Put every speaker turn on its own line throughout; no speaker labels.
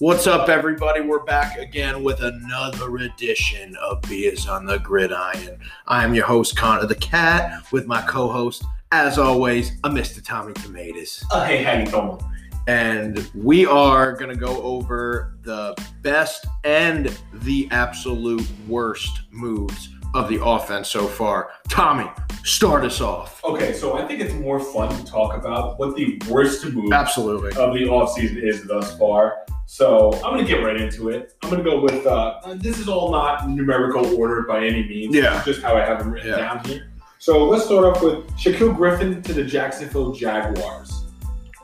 What's up, everybody? We're back again with another edition of Beers on the Gridiron. I am your host, Connor the Cat, with my co host, as always, a Mr. Tommy Tomatoes.
Oh, hey, how you doing?
And we are going to go over the best and the absolute worst moves of the offense so far. Tommy, start us off.
Okay, so I think it's more fun to talk about what the worst move
Absolutely.
of the offseason is thus far. So I'm going to get right into it. I'm going to go with uh, this is all not numerical order by any means.
Yeah.
It's just how I have them written
Yeah.
down here. So let's start off with Shaquill Griffin to the Jacksonville Jaguars.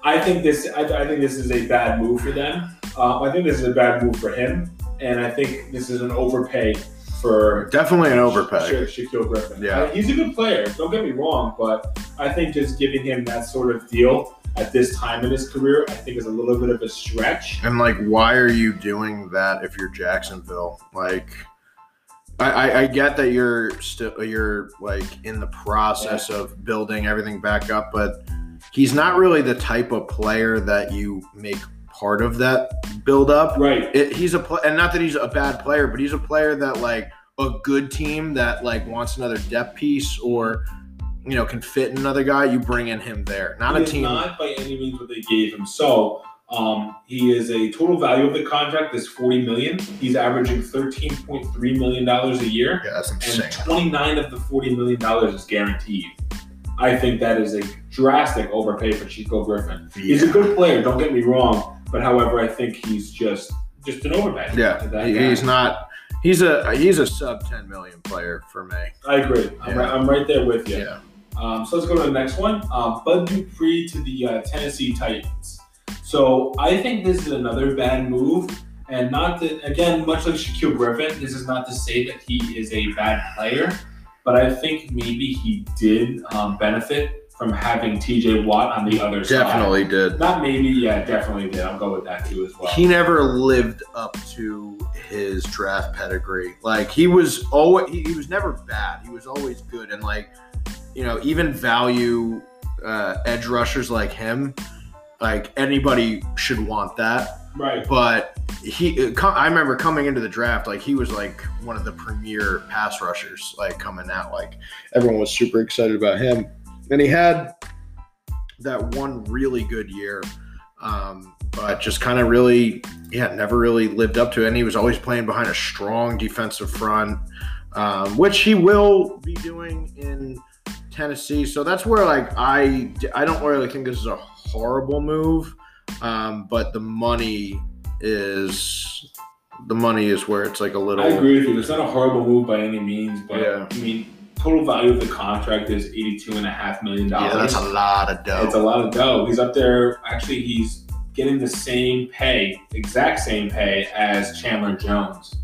I think this. I, I think this is a bad move for them. Uh, I think this is a bad move for him, and I think this is an overpay for
Definitely an overpay.
Sha- Shaquill Griffin.
Yeah.
Uh, he's a good player. Don't get me wrong, but I think just giving him that sort of deal at this time in his career, I think is a little bit of a stretch.
And like, why are you doing that if you're Jacksonville? Like, I, I, I get that you're still you're like in the process of building everything back up, but he's not really the type of player that you make part of that build up.
Right.
It, he's a pl- and not that he's a bad player, but he's a player that like a good team that like wants another depth piece or you know can fit another guy. You bring in him there, not
He
a team.
Not by any means what they gave him. So um, he is a total value of the contract is forty million. He's averaging thirteen point three million dollars a year,
yeah, that's
and twenty nine of the forty million dollars is guaranteed. I think that is a drastic overpay for Shaquill Griffin. He's a good player. Don't get me wrong, but however, I think he's just just an overpay.
Yeah, he- he's not. He's a he's a sub ten million player for me.
I agree. I'm,
Yeah.
right, I'm right there with you.
Yeah,
Um, so let's go to the next one. Um, Bud Dupree to the uh, Tennessee Titans. So I think this is another bad move. And not that, again, much like Shaquill Griffin, this is not to say that he is a bad player, but I think maybe he did um, benefit from having TJ Watt on the other side.
definitely did.
Not maybe, yeah, definitely did. I'll go with that too as well.
He never lived up to his draft pedigree. Like he was always he, he was never bad. He was always good and like you know even value uh, edge rushers like him. Like anybody should want that.
right.
but he i remember coming into the draft like he was like one of the premier pass rushers like coming out like everyone was super excited about him and he had that one really good year um, but just kind of really yeah never really lived up to it and he was always playing behind a strong defensive front um, which he will be doing in tennessee so that's where like i i don't really think this is a horrible move um, but the money is the money is where it's like a little
I agree with you. It's not a horrible move by any means, but
Yeah.
I mean, total value of the contract is $82.5 million.
yeah that's a lot of dough
It's a lot of dough. He's up there. Actually, he's getting the same pay, exact same pay as Chandler Jones,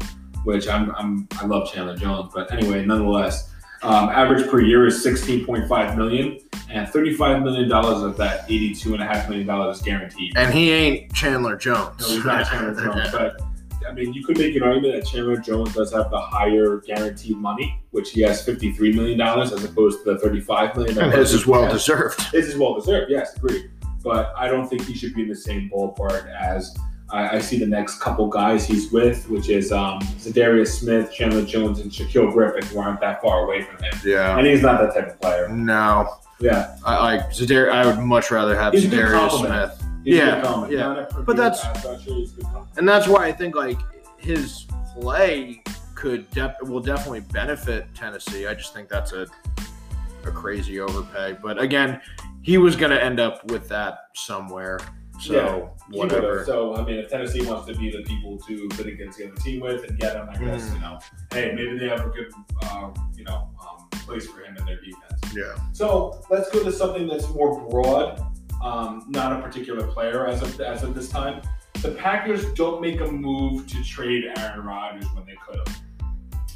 which I'm, I'm I love Chandler Jones, but anyway, nonetheless, um, average per year is 16.5 million, and 35 million dollars of that 82 and a half million dollars is guaranteed.
and he ain't chandler jones
No, he's not Chandler Jones, but. I mean, you could make an argument that Chandler Jones does have the higher guaranteed money, which he has $53 million as opposed to the $35 million.
and his is well deserved
His is well deserved, yes, agreed. But I don't think he should be in the same ballpark as I, I see the next couple guys he's with, which is um, Zadarius Smith, Chandler Jones, and Shaquill Griffin, who aren't that far away from him.
yeah
And he's not that type of player.
no
Yeah,
i like Zadar- i would much rather have
He's
Zadarius smith
he's
Yeah,
a good comment.
yeah.
Not a premier
But that's-
pass rusher, he's a good comment.
and that's why i think like his play could def- will definitely benefit tennessee i just think that's a a crazy overpay but again he was going to end up with that somewhere so
Yeah,
whatever
So I mean, if Tennessee wants to be the people to fit against the other team with and get him, I guess
Mm.
you know, hey, maybe they have a good, uh, you know, um, place for him in their defense.
yeah
So let's go to something that's more broad, um, not a particular player as of as of this time. The Packers don't make a move to trade Aaron Rodgers when they could have.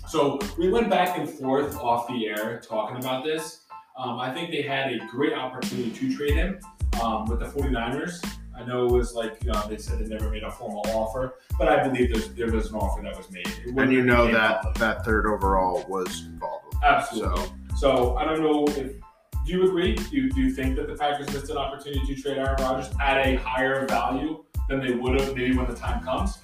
So we went back and forth off the air talking about this. Um, I think they had a great opportunity to trade him um, with the 49ers. I know it was like, you know, they said they never made a formal offer, but I believe there's, there was an offer that was made.
And you know that
public.
that third overall was involved. with.
Absolutely.
So
So I don't know if do you agree? Do you, do you think that the Packers missed an opportunity to trade Aaron Rodgers at a higher value than they would have maybe when the time comes?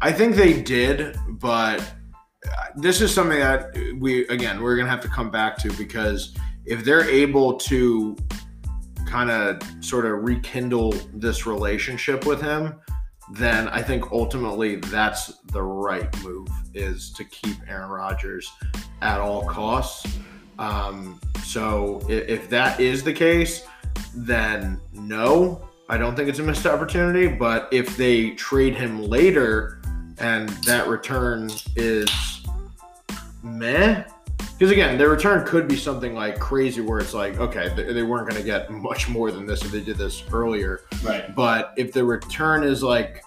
I think they did, but uh, this is something that we again we're gonna have to come back to because if they're able to kind of sort of rekindle this relationship with him, then I think ultimately that's the right move is to keep Aaron Rodgers at all costs. Um, so if, if that is the case, then no, I don't think it's a missed opportunity. But if they trade him later and that return is meh, because again, their return could be something like crazy where it's like, okay, they, they weren't going to get much more than this if they did this earlier.
Right.
But if the return is like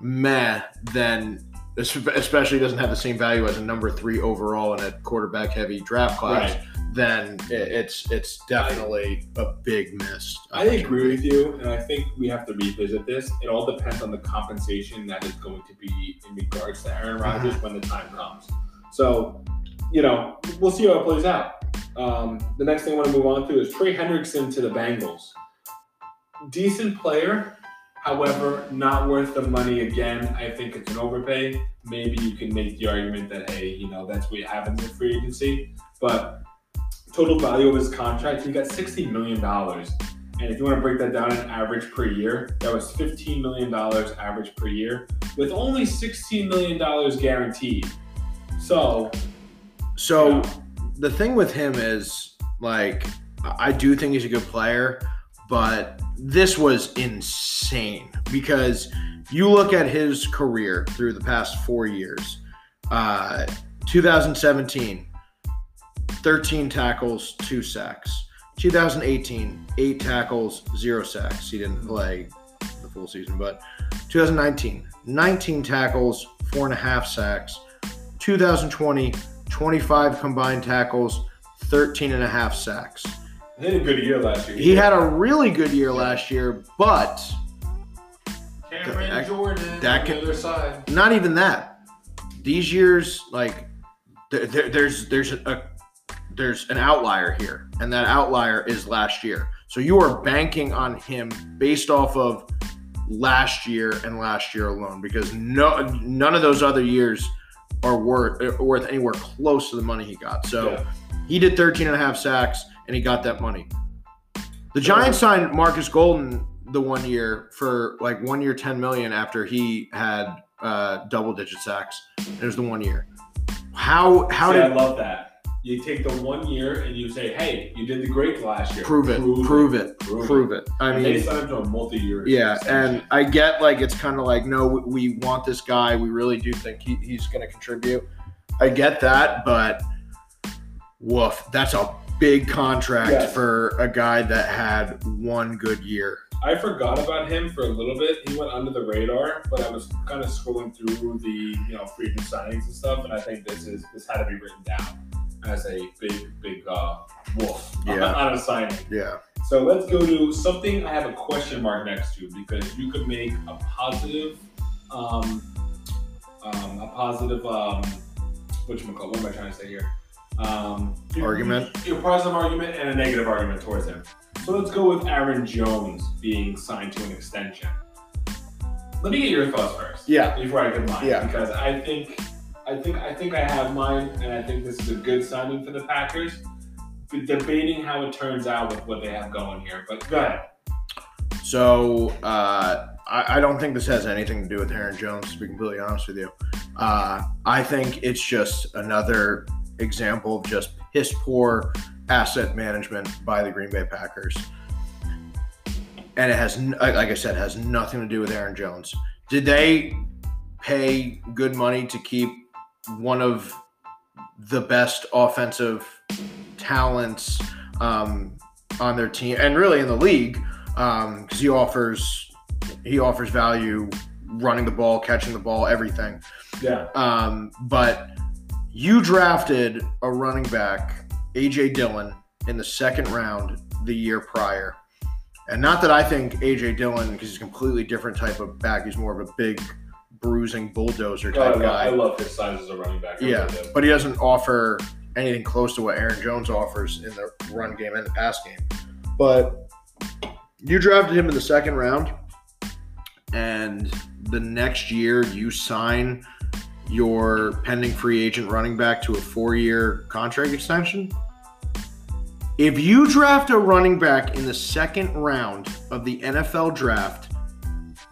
meh, then especially doesn't have the same value as a number three overall in a quarterback heavy draft class,
Right.
then it's it's definitely a big miss.
I agree with you, and I think we have to revisit this. It all depends on the compensation that is going to be in regards to Aaron Rodgers mm-hmm. when the time comes. So, you know, we'll see how it plays out. Um, the next thing I want to move on to is Trey Hendrickson to the Bengals. Decent player, however, not worth the money again. I think it's an overpay. Maybe you can make the argument that, hey, you know, that's what happens in free agency. But total value of his contract, he got $60 million. And if you want to break that down in average per year, that was $15 million average per year, with only $16 million guaranteed. So,
So
know,
the thing with him is like I do think he's a good player, but this was insane because you look at his career through the past four years. Uh, 2017, 13 tackles, two sacks. 2018, eight tackles, zero sacks. He didn't play the full season, but 2019, 19 tackles, four and a half sacks. 2020, 25 combined tackles, 13 and a half sacks.
he had a good year last year.
He had a really good year last year, but
Cameron
that-
Jordan
that
on
can-
the other side.
not even that. These years, like, there, there, there's there's a there's an outlier here, and that outlier is last year. So you are banking on him based off of last year and last year alone, because no none of those other years are worth are worth anywhere close to the money he got. So.
Yeah.
He did 13 and a half sacks and he got that money. The Giants signed Markus Golden the one year for like one year 10 million after he had uh, double digit sacks. It was the one year. How how
See, I love that. You take the one year and you say, "Hey, you did the great last year.
prove it prove it
Prove it.
prove it. I
And they
mean
signed to a multi-year.
yeah,
extension.
and I get like it's kind of like no, we- we want this guy. We really do think he, he's going to contribute. I get that, but woof, that's a big contract
Yes.
for a guy that had one good year.
I forgot about him for a little bit. He went under the radar, but I was kind of scrolling through the you know free agent signings and stuff, and I think this is this had to be written down as a big big uh, wolf
Yeah.
on a signing.
Yeah.
So let's go to something I have a question mark next to because you could make a positive, um, um, a positive, um, what what am I trying to say here? Um,
Argument?
A positive argument and a negative argument towards him. So let's go with Aaron Jones being signed to an extension. Let me get your thoughts first.
Yeah.
Before I give mine,
Yeah.
because I think, I think, I think I have mine, and I think this is a good signing for the Packers debating how it turns out with what they have going here. But go ahead.
So uh, I, I don't think this has anything to do with Aaron Jones. To be completely honest with you, uh, I think it's just another example of just piss poor asset management by the Green Bay Packers. And it has, like I said, has nothing to do with Aaron Jones. Did they pay good money to keep one of the best offensive talents um, on their team and really in the league? because he offers he offers value running the ball, catching the ball, everything.
Yeah.
Um, but you drafted a running back, AJ Dillon, in the second round the year prior. And not that I think AJ Dillon, because he's a completely different type of back, he's more of a big, bruising bulldozer
oh,
type
love,
guy.
I love his size as a running back. I
Yeah,
really
but he doesn't offer anything close to what Aaron Jones offers in the run game and the pass game. But you drafted him in the second round, and the next year you sign your pending free agent running back to a four year contract extension. If you draft a running back in the second round of the NFL draft,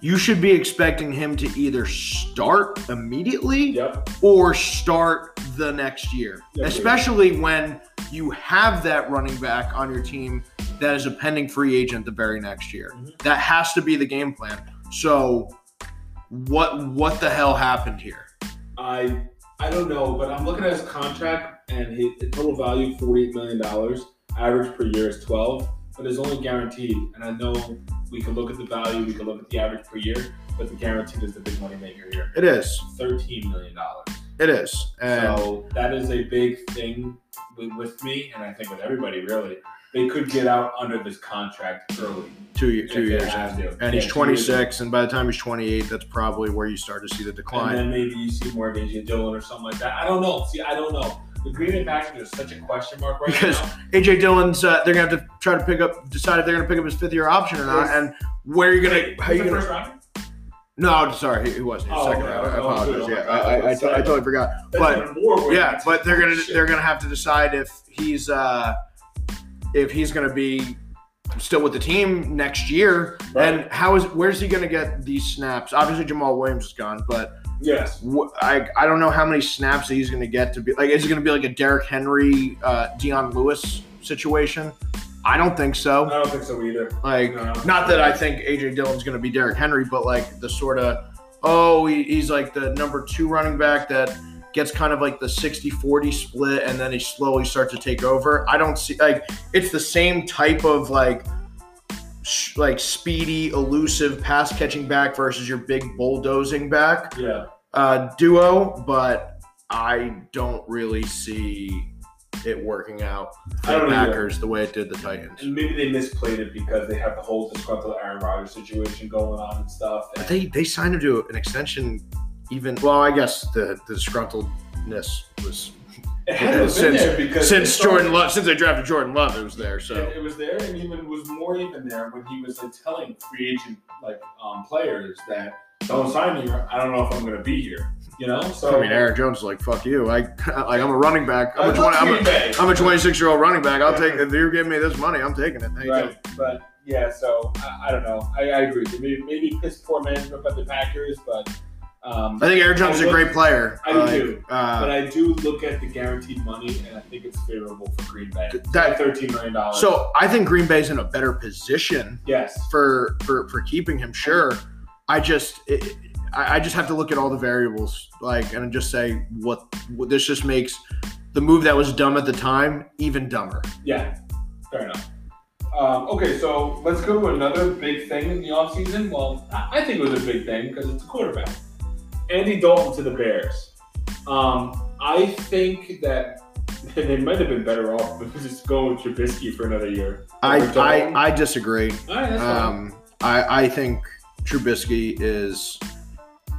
you should be expecting him to either start immediately
Yep.
or start the next year, especially when you have that running back on your team that is a pending free agent the very next year.
Mhm.
That has to be the game plan. So, what what the hell happened here?
I I don't know, but I'm looking at his contract and his his total value forty eight million dollars. Average per year is twelve, but it's only guaranteed. And I know we can look at the value, we can look at the average per year, but the guaranteed is the big money maker here.
It is.
Thirteen million dollars.
It is. And
So that is a big thing with, with me, and I think with everybody really. They could get out under this contract early.
two two years. And he's 26, and by the time he's 28, that's probably where you start to see the decline.
And then maybe you see more of AJ Dillon or something like that. I don't know. See, I don't know. The Green Bay Packers is such a question mark right
Because
now.
AJ Dillon's, uh, they're gonna have to try to pick up, decide if they're gonna pick up his fifth year option or not, and where you're gonna,
Wait,
how you gonna?
first round?
No, sorry, he wasn't. He was
Oh,
second round. I apologize.
okay,
Yeah. I, I, I, to- I totally forgot.
That's
But
even more weird.
yeah, but they're gonna
Shit.
they're gonna have to decide if he's uh if he's gonna be still with the team next year,
Right.
and how is where's he gonna get these snaps? Obviously, Jamaal Williams is gone, but
yes.
I I don't know how many snaps he's gonna get to be like. Is it gonna be like a Derrick Henry, uh, Dion Lewis situation? I don't think so.
I don't think so either.
Like,
No.
not that I think AJ Dillon's going to be Derrick Henry, but like the sort of, oh, he, he's like the number two running back that gets kind of like the 60 40 split and then he slowly starts to take over. I don't see, like, it's the same type of like, sh- like speedy, elusive pass catching back versus your big bulldozing back
Yeah.
uh, duo, but I don't really see it working out for
I
the
don't either.
Packers the way it did the Titans.
And maybe they misplayed it because they have the whole disgruntled Aaron Rodgers situation going on and stuff.
But they they signed him to an extension. Even well, I guess the the disgruntledness was
it hasn't been
since- since Jordan Love since they drafted Jordan Love, it was there. So
It, it was there, and even was more even there when he was like, telling free agent like um, players that don't sign me. I don't know if I'm going to be here. You know, so
I mean, Aaron Jones is like fuck you. I like I'm a running back. I'm
I
a 20, I'm a. I'm a 26 year old running back. I'll take if you're giving me this money, I'm taking it. You
right, but yeah. So I, I don't know. I, I agree. Maybe maybe piss poor management by the Packers, but um,
I think Aaron Jones is a great player.
I do
Like,
too.
uh,
but I do look at the guaranteed money, and I think it's favorable for Green Bay. That thirteen million dollars.
so I think Green Bay's in a better position
yes,
for for for keeping him. Sure, I just it, I, just have to look at all the variables, like, and just say what, what this just makes the move that was dumb at the time even dumber.
yeah, fair enough. Um, okay, so let's go to another big thing in the offseason. Well, I I think it was a big thing because it's a quarterback. Andy Dalton to the Bears. Um, I think that they might have been better off just going with Trubisky for another year.
I I, I disagree.
All right, that's fine.
Um, I I think Trubisky is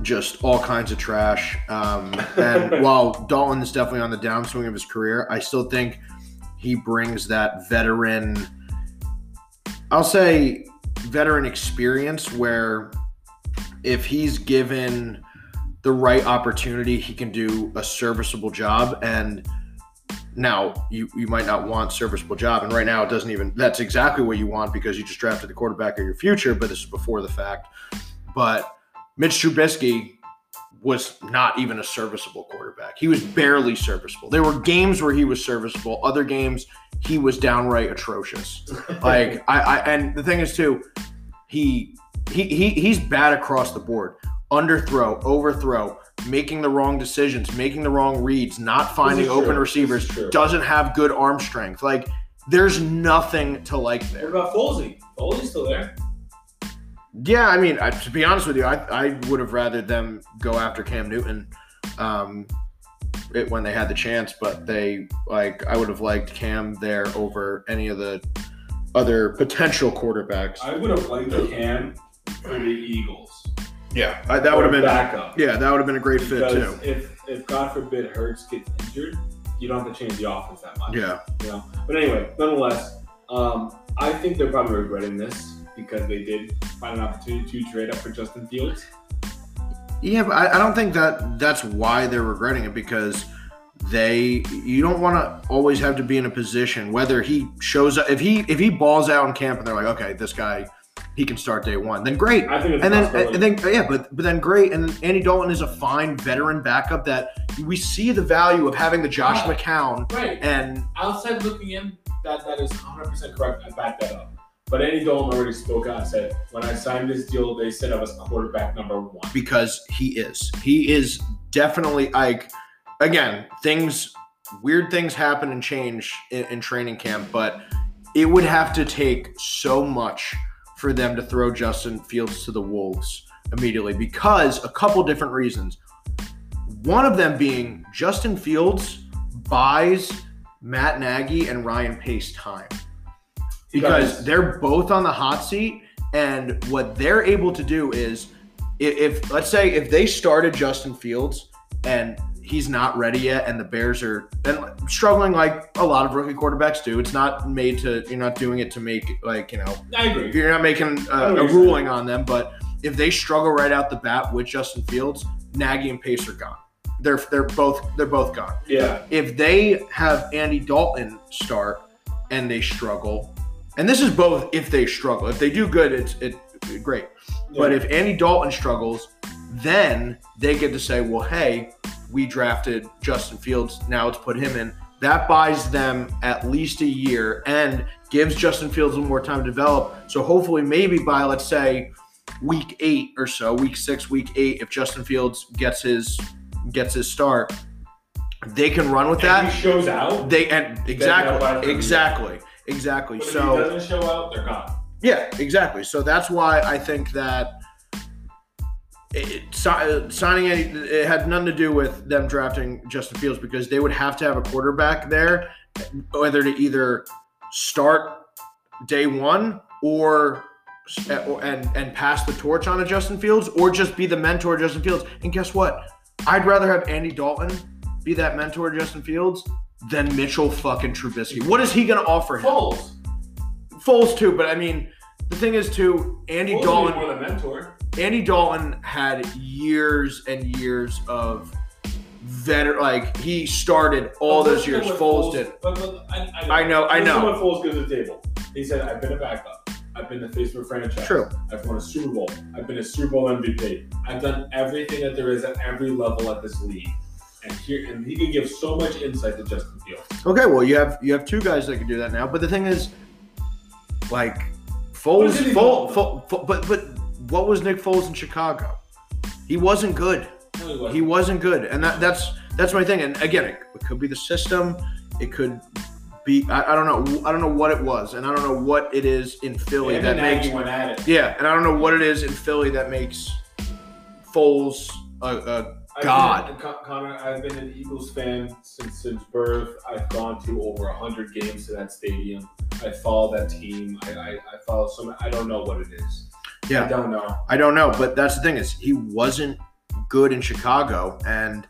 just all kinds of trash. Um, and while Dalton is definitely on the downswing of his career, I still think he brings that veteran. I'll say veteran experience where if he's given the right opportunity, he can do a serviceable job. And now you, you might not want serviceable job. And right now it doesn't even that's exactly what you want because you just drafted the quarterback of your future, but this is before the fact. But Mitch Trubisky was not even a serviceable quarterback. He was barely serviceable. There were games where he was serviceable, other games he was downright atrocious. Like I, I and the thing is too, he he, he he's bad across the board. Underthrow, overthrow, making the wrong decisions, making the wrong reads, not finding open
true.
Receivers, doesn't have good arm strength. Like there's nothing to like
what
there.
about Folsey? Folsey's still there.
Yeah, I mean, I, to be honest with you, I, I would have rather them go after Cam Newton um, it, when they had the chance, but they like I would have liked Cam there over any of the other potential quarterbacks.
I would have liked Cam for the Eagles.
Yeah, I, that would have been
backup.
yeah, that would have been a great fit
Because
too.
if if God forbid Hurts gets injured, you don't have to change the offense that much.
Yeah,
You know. But anyway, nonetheless, um, I think they're probably regretting this because they did find an opportunity to trade up for Justin Fields.
Yeah, but I, I don't think that that's why they're regretting it because they you don't want to always have to be in a position whether he shows up if he if he balls out in camp and they're like okay this guy he can start day one then great
I think it's
and then and then yeah but but then great and Andy Dalton is a fine veteran backup that we see the value of having the Josh. McCown
right.
and
outside looking in, that that is 100% correct. I back that up. But Andy Dalton already spoke out and said, when I signed this deal, they said I was quarterback number one.
because he is. He is definitely like again, things weird things happen and change in, in training camp, but it would have to take so much for them to throw Justin Fields to the Wolves immediately because a couple different reasons. One of them being Justin Fields buys Matt Nagy and Ryan Pace time because they're both on the hot seat and what they're able to do is if, if let's say if they started Justin Fields and he's not ready yet and the Bears are and struggling like a lot of rookie quarterbacks do it's not made to you're not doing it to make like you know
I agree.
you're not making a, a ruling on them but if they struggle right out the bat with Justin Fields Nagy and Pace are gone they're they're both they're both gone
Yeah.
if they have Andy Dalton start and they struggle, and this is both if they struggle. If they do good, it's it great. But if Andy Dalton struggles, then they get to say, well, hey, we drafted Justin Fields. Now let's put him in. That buys them at least a year and gives Justin Fields a little more time to develop. So hopefully, maybe by let's say week eight or so, week six, week eight, if Justin Fields gets his gets his start, they can run with
If
that.
he shows out,
They and
they'll buy it
exactly, exactly, exactly.
but if
So
he doesn't show out, they're gone.
yeah, exactly. So that's why I think that it, it- uh, signing it, it had nothing to do with them drafting Justin Fields because they would have to have a quarterback there, whether to either start day one or and and pass the torch on to Justin Fields or just be the mentor of Justin Fields. And guess what? I'd rather have Andy Dalton be that mentor of Justin Fields than Mitchell fucking Trubisky. What is he going to offer him?
Foles.
Foles too, but I mean, the thing is too, Andy
Foles
Dalton.
more the mentor.
Andy Dalton had years and years of veteran. Like he started all those years.
what
Foles did.
But, but I,
I know, I know.
what Foles goes to the table. He said, "I've been a backup. I've been the face of a franchise.
True.
I've won a Super Bowl. I've been a Super Bowl MVP. I've done everything that there is at every level at this league." And here, and he can give so much insight to Justin Fields.
Okay, well you have you have two guys that can do that now. But the thing is, like Foles, Foles,
involved?
Foles, but but what was Nick Foles in Chicago? He wasn't good.
No, he wasn't.
He wasn't good, and that, that's that's my thing. And again, it, it could be the system. It could be I, I don't know. I don't know what it was, and I don't know what it is in Philly
Him
that makes
Nagy went at it.
yeah, and I don't know what it is in Philly that makes Foles a, a God.
Been, Connor, I've been an Eagles fan since since birth. I've gone to over hundred games to that stadium. I follow that team. I, I, I follow some. I don't know what it is. I don't know.
I don't know, but that's the thing is he wasn't good in Chicago, and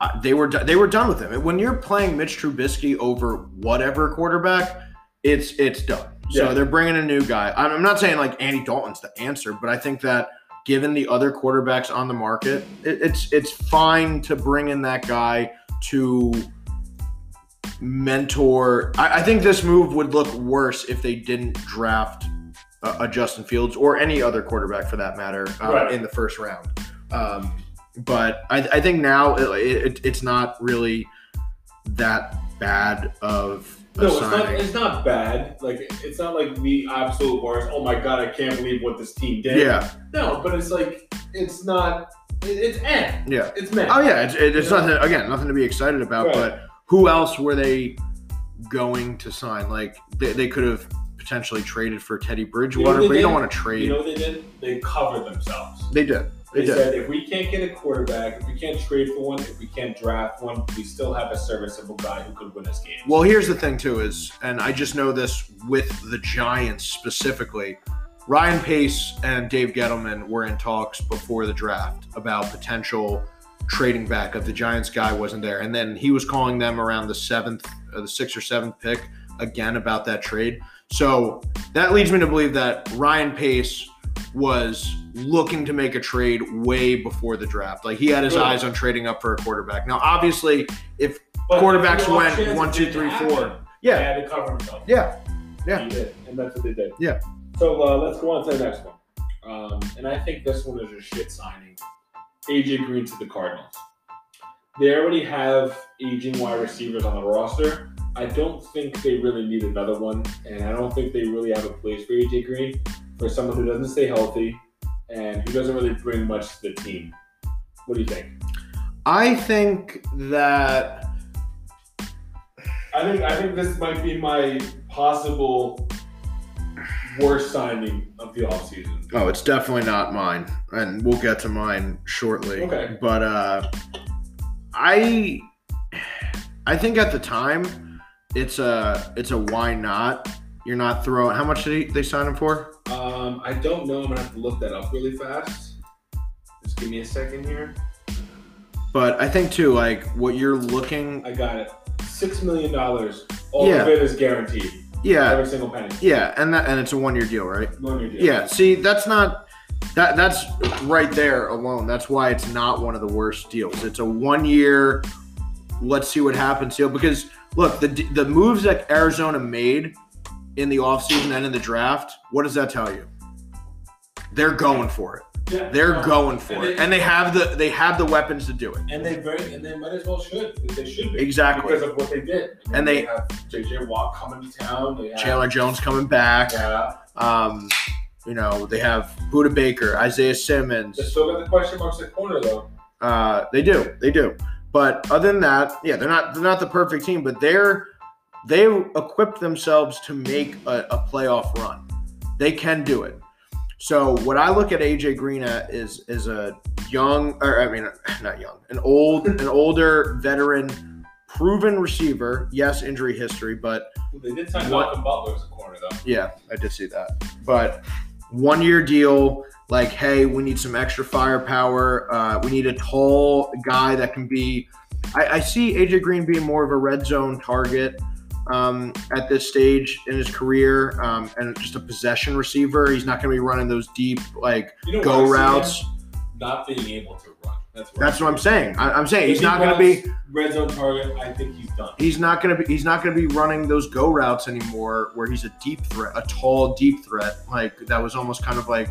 uh, they were they were done with him. When you're playing Mitch Trubisky over whatever quarterback, it's it's done. So
Yeah.
they're bringing a new guy. I'm, I'm not saying like Andy Dalton's the answer, but I think that given the other quarterbacks on the market, it, it's it's fine to bring in that guy to mentor. I, I think this move would look worse if they didn't draft a, a Justin Fields or any other quarterback for that matter uh,
Right.
in the first round. Um, but I, I think now it, it, it's not really that bad of a
No, it's not. It's not bad. Like it's not like the absolute worst. Oh my god, I can't believe what this team did.
yeah,
No, but it's like it's not. It, it's eh.
yeah.
It's meh.
Oh yeah, it's, it, it's nothing. Again, nothing to be excited about.
Right.
But who else were they going to sign? Like they, they could have potentially traded for Teddy Bridgewater,
they
but you don't want to trade.
You know what they did? They covered themselves.
they did. They
They
did.
said if we can't get a quarterback, if we can't trade for one, if we can't draft one, we still have a serviceable guy who could win us games.
Well, here's the thing too is, and I just know this with the Giants specifically. Ryan Pace and Dave Gettleman were in talks before the draft about potential trading back if the Giants guy wasn't there, and then he was calling them around the seventh, or the sixth or seventh pick again about that trade. So that leads me to believe that Ryan Pace was looking to make a trade way before the draft. Like he had his eyes on trading up for a quarterback. Now, obviously, if
But
Quarterbacks
if the off
went one, two, three,
happen,
four.
They
yeah,
had to cover himself.
yeah, yeah.
Did, and that's what they did.
Yeah.
So uh, let's go on to the next one. Um, and I think this one is a shit signing. AJ Green to the Cardinals. They already have aging wide receivers on the roster. I don't think they really need another one, and I don't think they really have a place for AJ Green for someone who doesn't stay healthy and who doesn't really bring much to the team. What do you think?
I think that
I think I think this might be my possible worst signing of the offseason.
oh, it's definitely not mine, and we'll get to mine shortly.
Okay.
But uh, I, I think at the time, it's a it's a why not. You're not throwing. How much did he, they sign him for?
Um, I don't know. I'm gonna have to look that up really fast. Just give me a second here.
But I think too, like what you're looking.
I got it. Six million dollars. All
Yeah.
of it is guaranteed.
Yeah,
Every single penny.
yeah, and that and it's a one year deal, right?
One year deal.
Yeah. See, that's not that that's right there alone. That's why it's not one of the worst deals. It's a one year. Let's see what happens here. because look the the moves that Arizona made in the offseason and in the draft. What does that tell you? They're going for it.
Yeah.
They're
No.
going for
and
it,
They,
and they have the they have the weapons to do it.
and they very and they might as well should. They should be.
Exactly.
Because of what they did. Mean,
And they-
have JJ Watt coming to town. They have,
Chandler Jones coming back.
Yeah.
Um, you know they have Budda Baker, Isaiah Simmons.
They still got the question marks at corner though.
Uh, they do, they do. But other than that, yeah, they're not they're not the perfect team, but they're they equipped themselves to make a, a playoff run. They can do it. So what I look at AJ Green at is is a young, or I mean, not young, an old, an older veteran, proven receiver. Yes, injury history, but
They did sign
What-
Malcolm Butler as a corner though.
yeah, I did see that. But one year deal, like, hey, we need some extra firepower. Uh, we need a tall guy that can be. I, I see AJ Green being more of a red zone target um, at this stage in his career, um, and just a possession receiver. He's not going to be running those deep like
You know
go
where I see
routes.
Not being able to run. That's
That's what I'm saying. I, I'm saying
If
he's
he
not going to be.
red zone target. I think he's done.
He's not gonna be. He's not gonna be running those go routes anymore, where he's a deep threat, a tall deep threat. Like that was almost kind of like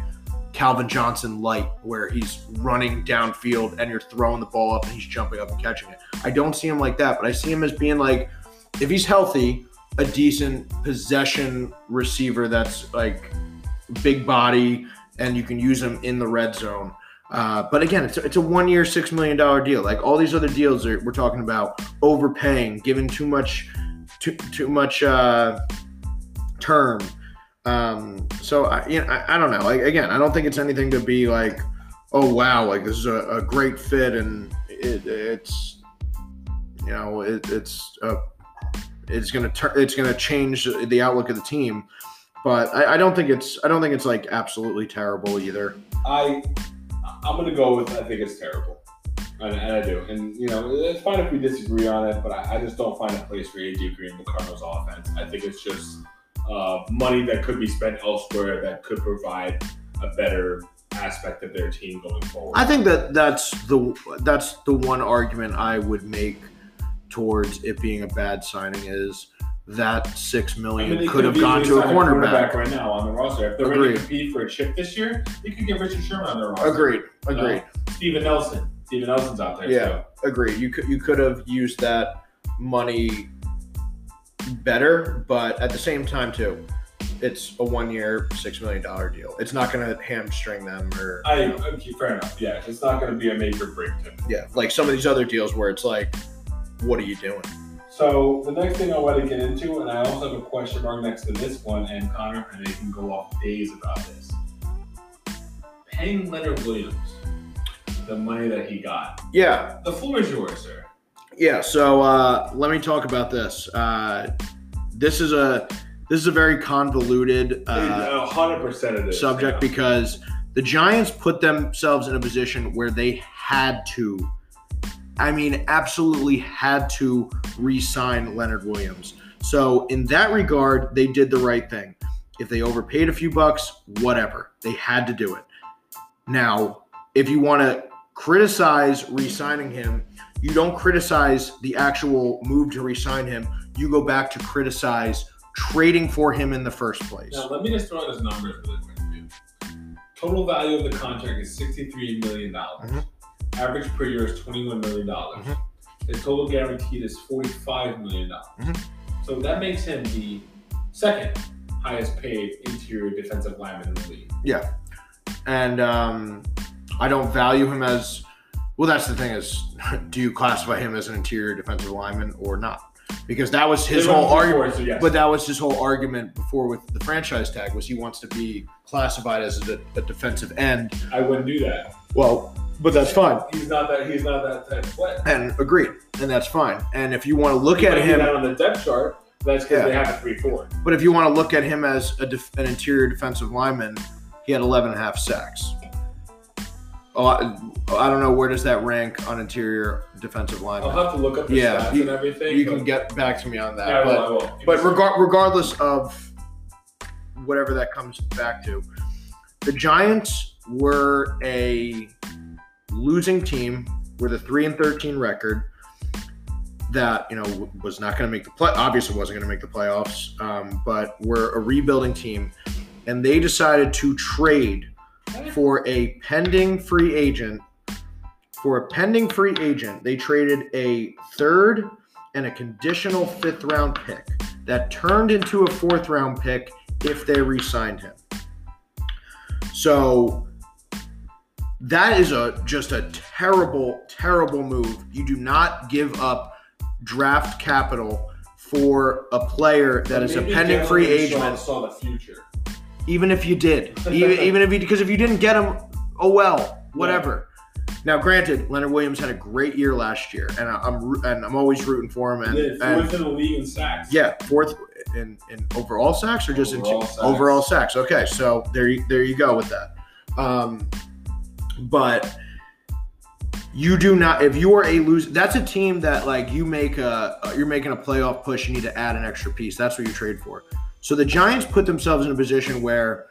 Calvin Johnson light, where he's running downfield and you're throwing the ball up and he's jumping up and catching it. I don't see him like that, but I see him as being like, if he's healthy, a decent possession receiver that's like big body and you can use him in the red zone. Uh, but again, it's a, it's a one year, $6 million deal. Like all these other deals are, we're talking about overpaying, giving too much, too, too much uh, term. Um, so I, you know, I, I don't know. Like, again, I don't think it's anything to be like, oh, wow, like this is a, a great fit and it, it's, you know, it, it's, uh, it's gonna turn. It's gonna change the outlook of the team, but I, I don't think it's. I don't think it's like absolutely terrible either.
I I'm gonna go with I think it's terrible, and, and I do. And you know it's fine if we disagree on it, but I, I just don't find a place for AJ Green in the Cardinals offense. I think it's just uh, money that could be spent elsewhere that could provide a better aspect of their team going forward.
I think that that's the that's the one argument I would make towards it being a bad signing is that six million
I mean,
could have gone to a
sign
cornerback.
right now on the roster. If they're ready
Agreed.
to compete for a chip this year, they could get Richard Sherman on their roster.
Agreed. Agreed.
Steven Nelson. Steven Nelson's out there
Yeah.
too.
Agreed. You could you could have used that money better, but at the same time too, it's a one year, six million dollar deal. It's not going to hamstring them or
I
you know,
okay, fair enough. Yeah, it's not going to be a major break to
yeah, like some of these other deals where it's like, what are you doing?
So the next thing I want to get into, and I also have a question mark next to this one, and Connor and I can go off days about this. Paying Leonard Williams the money that he got.
Yeah,
The floor is yours, sir.
Yeah, so uh, let me talk about this. Uh, this is a this is a very convoluted uh,
hundred percent of this
subject
yeah.
because the Giants put themselves in a position where they had to, I mean, absolutely had to re-sign Leonard Williams. So in that regard, they did the right thing. If they overpaid a few bucks, whatever. They had to do it. Now, if you want to criticize re-signing him, you don't criticize the actual move to re-sign him. You go back to criticize trading for him in the first place.
Now, let me just throw out his numbers really quick for you. Total value of the contract is $63 million.
Mhm.
Average per year is $21 million.
Mhm.
The total guaranteed is $45 million.
Mhm.
So that makes him the second highest paid interior defensive lineman in the league. Yeah.
And um, I don't value him as well. That's the thing is, do you classify him as an interior defensive lineman or not? Because that was his whole argument.
So yes.
But that was his whole argument before with the franchise tag was he wants to be classified as a, a defensive end.
I wouldn't do that.
Well, but that's fine.
He's not that. He's not that type of player.
And agreed, and that's fine. And if you want to look
He
at him,
on the depth chart. That's because
Yeah.
they have a three-four.
but if you want to look at him as a def, an interior defensive lineman, he had 11 and a half sacks. Oh, I, I don't know where does that rank on interior defensive lineman.
I'll have to look up the
Yeah,
stats
you-
and everything.
you can get back to me on that.
Yeah, I will,
but
I will.
but regar- regardless of whatever that comes back to, the Giants were a losing team with a three and thirteen record that you know was not going to make the play. Obviously, wasn't going to make the playoffs, um, but were a rebuilding team, and they decided to trade for a pending free agent. For a pending free agent, they traded a third and a conditional fifth round pick that turned into a fourth round pick if they re signed him. So that is a just a terrible, terrible move. You do not give up draft capital for a player that is a pending free agent
Saw the future.
even if you did, even, even if you because if you didn't get him, oh well, whatever. Now, granted, Leonard Williams had a great year last year, and I'm and I'm always rooting for him. And,
Yeah,
and
fourth in the league in sacks.
yeah, fourth in, in overall sacks or just
Overall
in
sacks.
overall sacks. Okay, so there you there you go with that. Um, but you do not if you are a lose that's a team that like you make a you're making a playoff push you need to add an extra piece that's what you trade for so the giants put themselves in a position where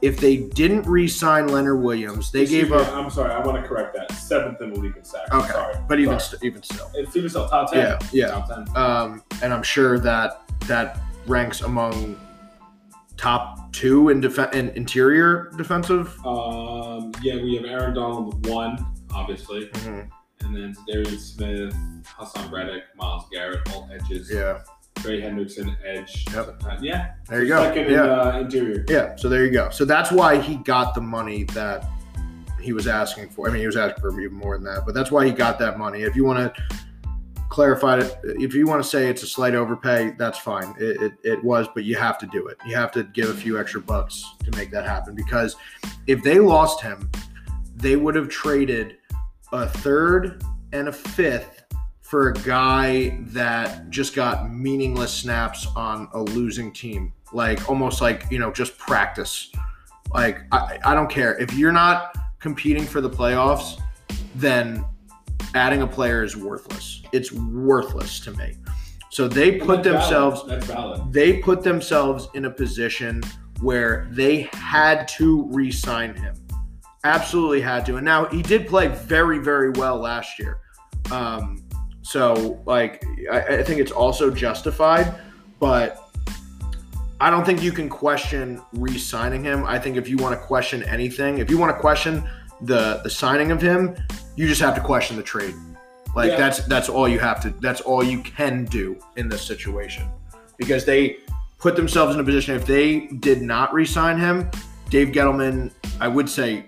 if they didn't re-sign leonard williams they
Excuse
gave
me,
up
I'm sorry. I want to correct that. Seventh in the league in sacks.
Okay,
Sorry.
but even
Sorry.
st- even still
It's even still top ten.
yeah yeah
Top ten.
um, and I'm sure that that ranks among top two in, in interior defensive.
Um, yeah, we have Aaron Donald one, obviously, and then Darian Smith, Haason Reddick, Myles Garrett, all edges.
Yeah,
Trey Hendrickson, edge.
Yep.
Yeah.
there you go.
Second in
Yeah,
uh, interior.
yeah. So there you go. So that's why he got the money that he was asking for. I mean, he was asking for even more than that, but that's why he got that money. If you want to clarify it, if you want to say it's a slight overpay, that's fine. It, it, it was, but you have to do it. You have to give a few extra bucks to make that happen because if they lost him, they would have traded a third and a fifth for a guy that just got meaningless snaps on a losing team. Like almost like, you know, just practice. Like I, I don't care. If you're not competing for the playoffs, then adding a player is worthless. It's worthless to me. So they put themselves they put themselves in a position where they had to re-sign him. Absolutely had to. And now he did play very, very well last year. Um, so like I, I think it's also justified, but I don't think you can question re-signing him. I think if you want to question anything, if you want to question the the signing of him, you just have to question the trade. Like
Yeah.
that's that's all you have to that's all you can do in this situation. Because they put themselves in a position if they did not re-sign him, Dave Gettleman, I would say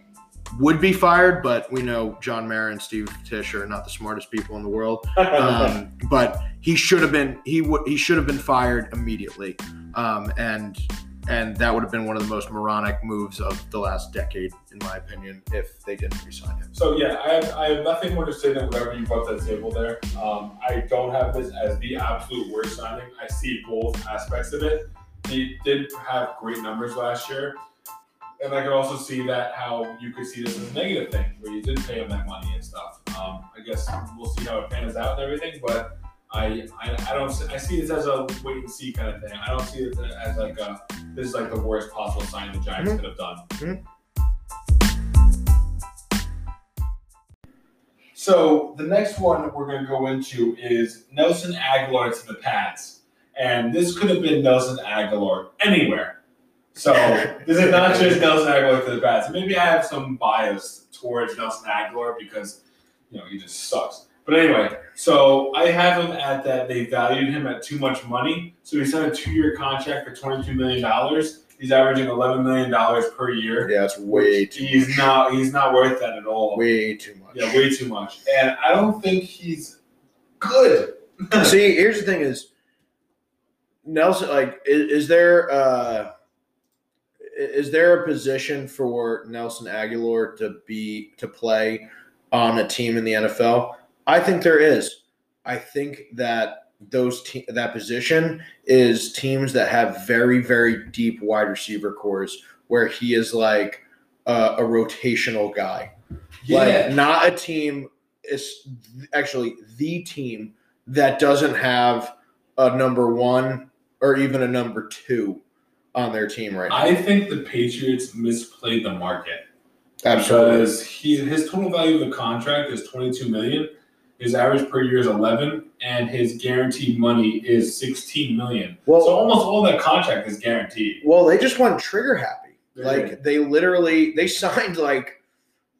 would be fired, but we know John Mara and Steve Tisch are not the smartest people in the world. Um, but he should have been he would he should have been fired immediately, um, and and that would have been one of the most moronic moves of the last decade, in my opinion, if they didn't resign him.
So yeah, I have, I have nothing more to say than whatever you brought to the table there. Um, I don't have this as the absolute worst signing. I see both aspects of it. He did have great numbers last year, and I could also see that how you could see this as a negative thing where you didn't pay him that money and stuff. Um, I guess we'll see how it pans out and everything, but I, I I don't see, I see this as a wait and see kind of thing. I don't see it as like a this is like the worst possible sign the Giants
Mhm.
could have done.
Mhm.
So the next one we're going to go into is Nelson Agholor to the Pats, and this could have been Nelson Agholor anywhere. So this is not just Nelson Agholor to the Pats. Maybe I have some bias towards Nelson Agholor because you know he just sucks. But anyway, so I have him at that they valued him at too much money, so he signed a two-year contract for twenty-two million dollars. He's averaging eleven million dollars per year.
Yeah, it's way too
He's not. He's not worth that at all.
way too much.
Yeah, way too much. And I don't think he's good.
See, here's the thing: is Nelson like is, is there uh is there a position for Nelson Agholor to be to play on a team in the NFL? I think there is. I think that those te- that position is teams that have very very deep wide receiver cores where he is like uh, a rotational guy like not a team is actually the team that doesn't have a number one or even a number two on their team right now.
I think the Patriots misplayed the market
Absolutely.
because he his total value of the contract is twenty two million. His average per year is eleven, and his guaranteed money is sixteen million.
Well,
so almost all that contract is guaranteed.
well, they just went trigger happy.
They
Like
did.
they literally they signed like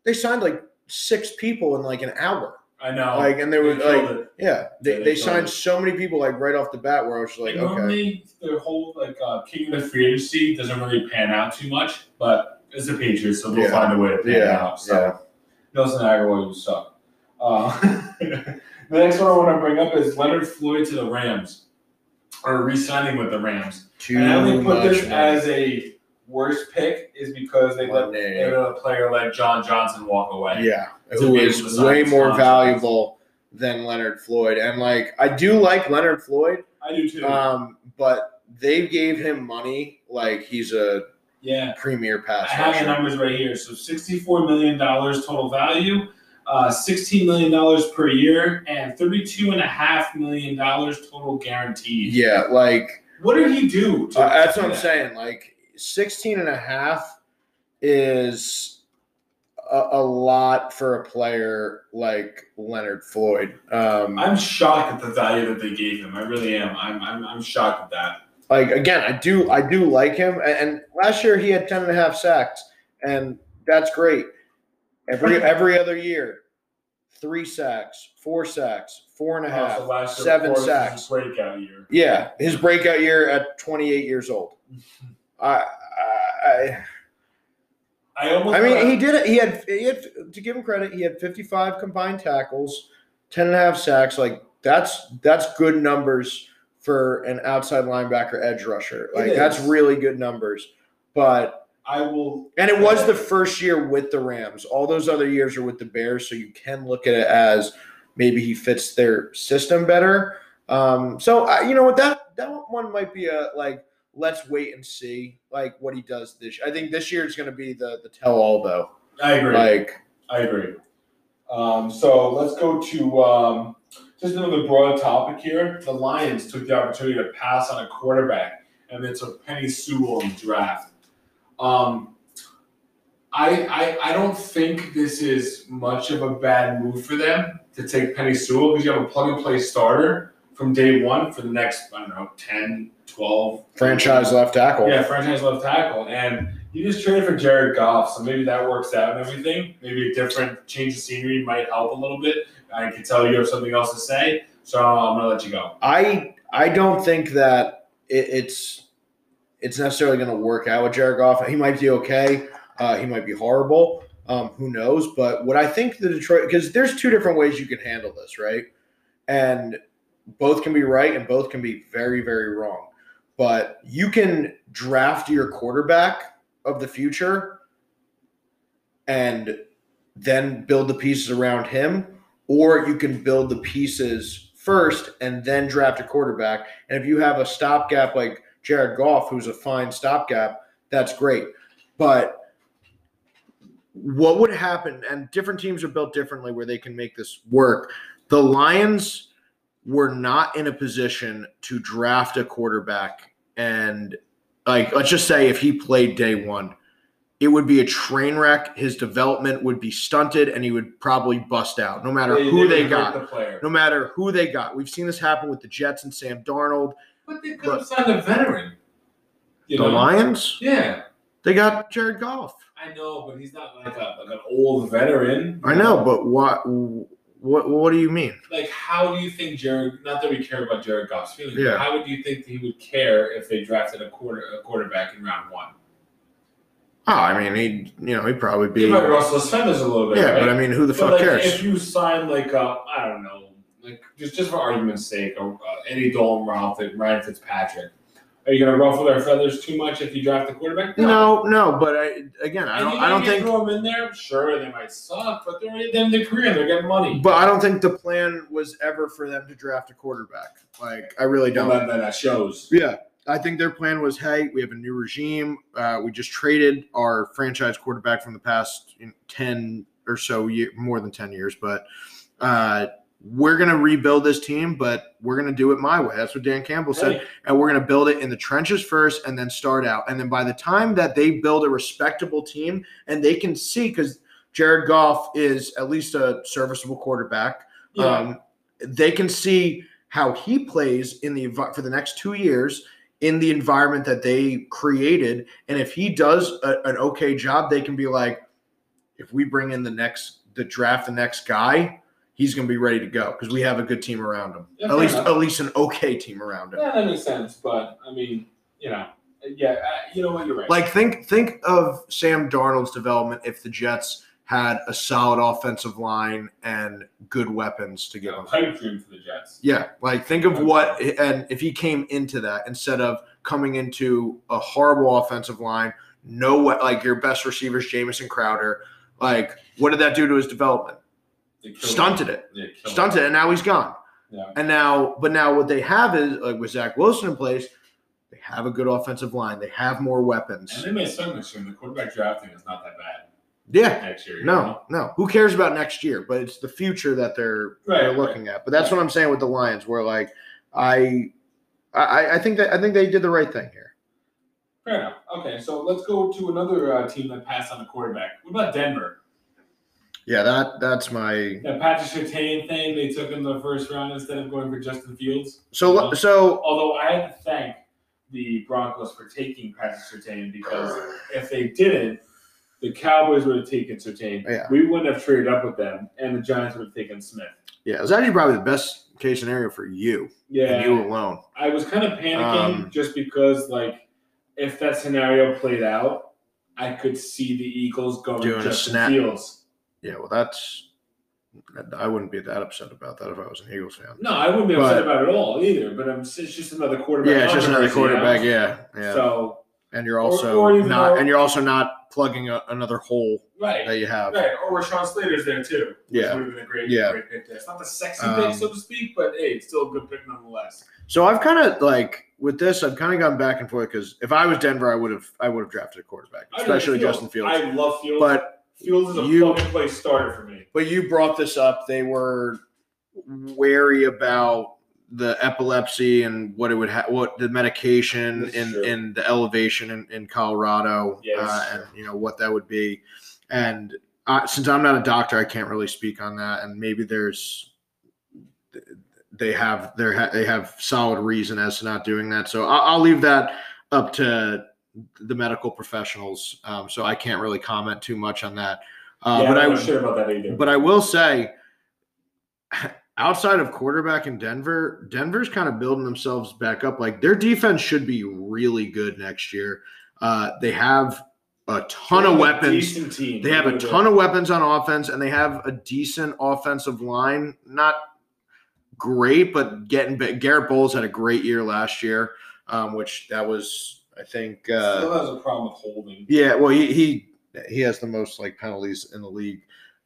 they signed like six people in like an hour.
I know.
Like and they were
They
like
it.
yeah,
Yeah,
they,
they
they signed
it.
so many people like right off the bat where I was like,
And
okay.
normally their whole like uh, king of the free agency doesn't really pan out too much, but it's the Patriots, so they'll
Yeah.
find a way to pan
Yeah,
out. So.
yeah.
Nelson Agholor, you suck. Uh, the next one I want to bring up is Leonard Floyd to the Rams, or re-signing with the Rams.
Too
and I only put this
money.
as a worst pick is because they let, they let a player like John Johnson walk away.
Yeah, who is
able to sign
way more
contract.
valuable than Leonard Floyd. And like, I do like Leonard Floyd,
I do too.
um, but they gave him money like he's a
yeah,
premier pass.
I have the numbers right here. So sixty-four million dollars total value, uh, sixteen million dollars per year, and thirty-two and a half million dollars total guaranteed.
Yeah, like
What did he do?
uh, that's what I'm
that?
saying. Like 16 and a half is a, a lot for a player like Leonard Floyd. Um,
I'm shocked at the value that they gave him. I really am. I'm, I'm, I'm shocked at that.
like again, I do I do like him. And, and last year he had 10 and a half sacks, and that's great. Every every other year, three sacks, four sacks, four and a oh, half,
Also, last year,
seven
of course, was
sacks.
breakout year.
Yeah, his breakout year at 28 years old. I, I,
I almost.
I mean,
thought-
he did it. He had, he had, to give him credit, he had 55 combined tackles, 10 and a half sacks. Like that's that's good numbers for an outside linebacker edge rusher. Like that's really good numbers. But
I will.
and it was the first year with the Rams. All those other years are with the Bears, so you can look at it as maybe he fits their system better. Um, so I, you know what that that one might be a like let's wait and see like what he does this. Year. I think this year is going to be the the tell all though.
I agree.
Like
I agree. Um, so let's go to um, just another broad topic here. The Lions took the opportunity to pass on a quarterback, and it's a Penei Sewell in the draft. Um, I, I I don't think this is much of a bad move for them to take Penei Sewell because you have a plug and play starter from day one for the next I don't know 10, 12
franchise left tackle.
yeah, franchise left tackle. And you just traded for Jared Goff, so maybe that works out and everything. Maybe a different change of scenery might help a little bit. I can tell you have something else to say, so I'm gonna let you go.
I I don't think that it, it's it's necessarily going to work out with Jared Goff. He might be okay. Uh, he might be horrible. Um, who knows? But what I think the Detroit because there's two different ways you can handle this, right? And both can be right and both can be very very wrong. But you can draft your quarterback of the future and then build the pieces around him, or you can build the pieces first and then draft a quarterback. And if you have a stopgap like Jared Goff, who's a fine stopgap, that's great. But what would happen, and different teams are built differently where they can make this work. The Lions we're not in a position to draft a quarterback and like let's just say if he played day one, it would be a train wreck. His development would be stunted and he would probably bust out no matter who they
hurt
got.
The.
No matter who they got. We've seen this happen with the Jets and Sam Darnold.
But they could have signed a veteran. You
The
know?
Lions,
Yeah.
they got Jared Goff.
I know, but he's not like a like an old veteran.
I know, but what what what do you mean?
Like, how do you think Jared? Not that we care about Jared Goff's feelings.
Yeah.
How would you think he would care if they drafted a quarter a quarterback in round one?
Oh, I mean, he you know he'd probably be.
He might rustle his feathers a little bit.
Yeah,
right?
but I mean, who the
But,
fuck
like,
cares?
If you sign like a, I don't know, like just just for argument's sake, uh, Eddie Dalton, Ralph, Ryan Fitzpatrick, are you gonna ruffle their feathers too much if you draft a quarterback?
No, no, but I again, I don't, I don't think,
throw them in there. Sure, they might suck, but they're in the their career. They're getting money.
but I don't think the plan was ever for them to draft a quarterback. Like, I really don't.
then, then that shows.
Yeah, I think their plan was, hey, we have a new regime. Uh, we just traded our franchise quarterback from the past ten or so year, more than ten years, but uh, we're gonna rebuild this team, but we're gonna do it my way. That's what Dan Campbell said.
Hey,
and we're going to build it in the trenches first and then start out. And then by the time that they build a respectable team and they can see, because Jared Goff is at least a serviceable quarterback,
yeah.
um, they can see how he plays in the for the next two years in the environment that they created. And if he does a, an okay job, they can be like, if we bring in the next, the draft the next guy, he's going to be ready to go because we have a good team around him.
Yeah,
at least,
enough.
at least an okay team around him.
yeah, that makes sense. But I mean, you know, yeah, uh, you know what? You're right.
Like think think of Sam Darnold's development if the Jets had a solid offensive line and good weapons to give
know,
him.
pipe dream for the Jets.
Yeah, like think of what and if he came into that instead of coming into a horrible offensive line, no what like your best receivers, Jamison Crowder, like what did that do to his development? Stunted
him.
it.
Yeah, killed him.
Stunted it, and now he's gone.
Yeah.
And now, but now what they have is like with Zach Wilson in place, they have a good offensive line. They have more weapons.
And they may suck next year. The quarterback drafting is not that bad
Yeah,
next year.
No,
know?
no. Who cares about next year? But it's the future that they're
Right,
they're
right.
looking at. But that's what I'm saying with the Lions, where like I, I, I think that I think they did the right thing here.
Fair enough. Okay, so let's go to another uh, team that passed on a quarterback. What about Denver?
Yeah, that that's my.
That Patrick Surtain thing, they took him the first round instead of going for Justin Fields.
So so
Although I have to thank the Broncos for taking Patrick Surtain because if they didn't, the Cowboys would have taken Surtain.
Yeah.
We wouldn't have traded up with them, and the Giants would have taken Smith.
yeah, it was actually probably the best case scenario for you
Yeah,
you alone.
I was kind of panicking
Um,
just because, like, if that scenario played out, I could see the Eagles going Justin. Fields.
Yeah, well, that's. I wouldn't be that upset about that if I was an Eagles fan.
No, I wouldn't be
But-
upset about it at all either. But I'm, it's just another quarterback.
Yeah, it's just another quarterback. Yeah, yeah.
So
and you're also
or even
not,
though-
and you're also not plugging a, another hole
right,
that you have.
right. Or Rashawn Slater's there too.
Yeah.
would have been a great,
Yeah.
great pick there. It's not the sexy
Um,
pick, so to speak, but hey, it's still a good pick nonetheless.
So I've kind of like with this, I've kind of gone back and forth because if I was Denver, I would have I would have drafted a quarterback, especially Justin Fields.
I love Fields.
but
Fields is a
you-
plug and play starter for me.
but you brought this up. They were wary about the epilepsy and what it would have, what the medication
That's true.
in the elevation in, in Colorado,
Yeah, that's
uh, and you know what that would be. And uh, since I'm not a doctor, I can't really speak on that. And maybe there's they have they ha- they have solid reason as to not doing that. So I'll, I'll leave that up to the medical professionals. Um, so I can't really comment too much on that. Uh,
yeah,
but
I
I
don't know shit about that either.
but I will say, outside of quarterback in Denver, Denver's kind of building themselves back up. Like their defense should be really good next year. Uh, they have a ton of weapons.
Decent team.
They have a ton of weapons on offense, and they have a decent offensive line. Not great, but getting. Garett Bolles had a great year last year, um, which that was, I think. Uh,
Still has a problem with holding.
yeah, well, he he he has the most like penalties in the league,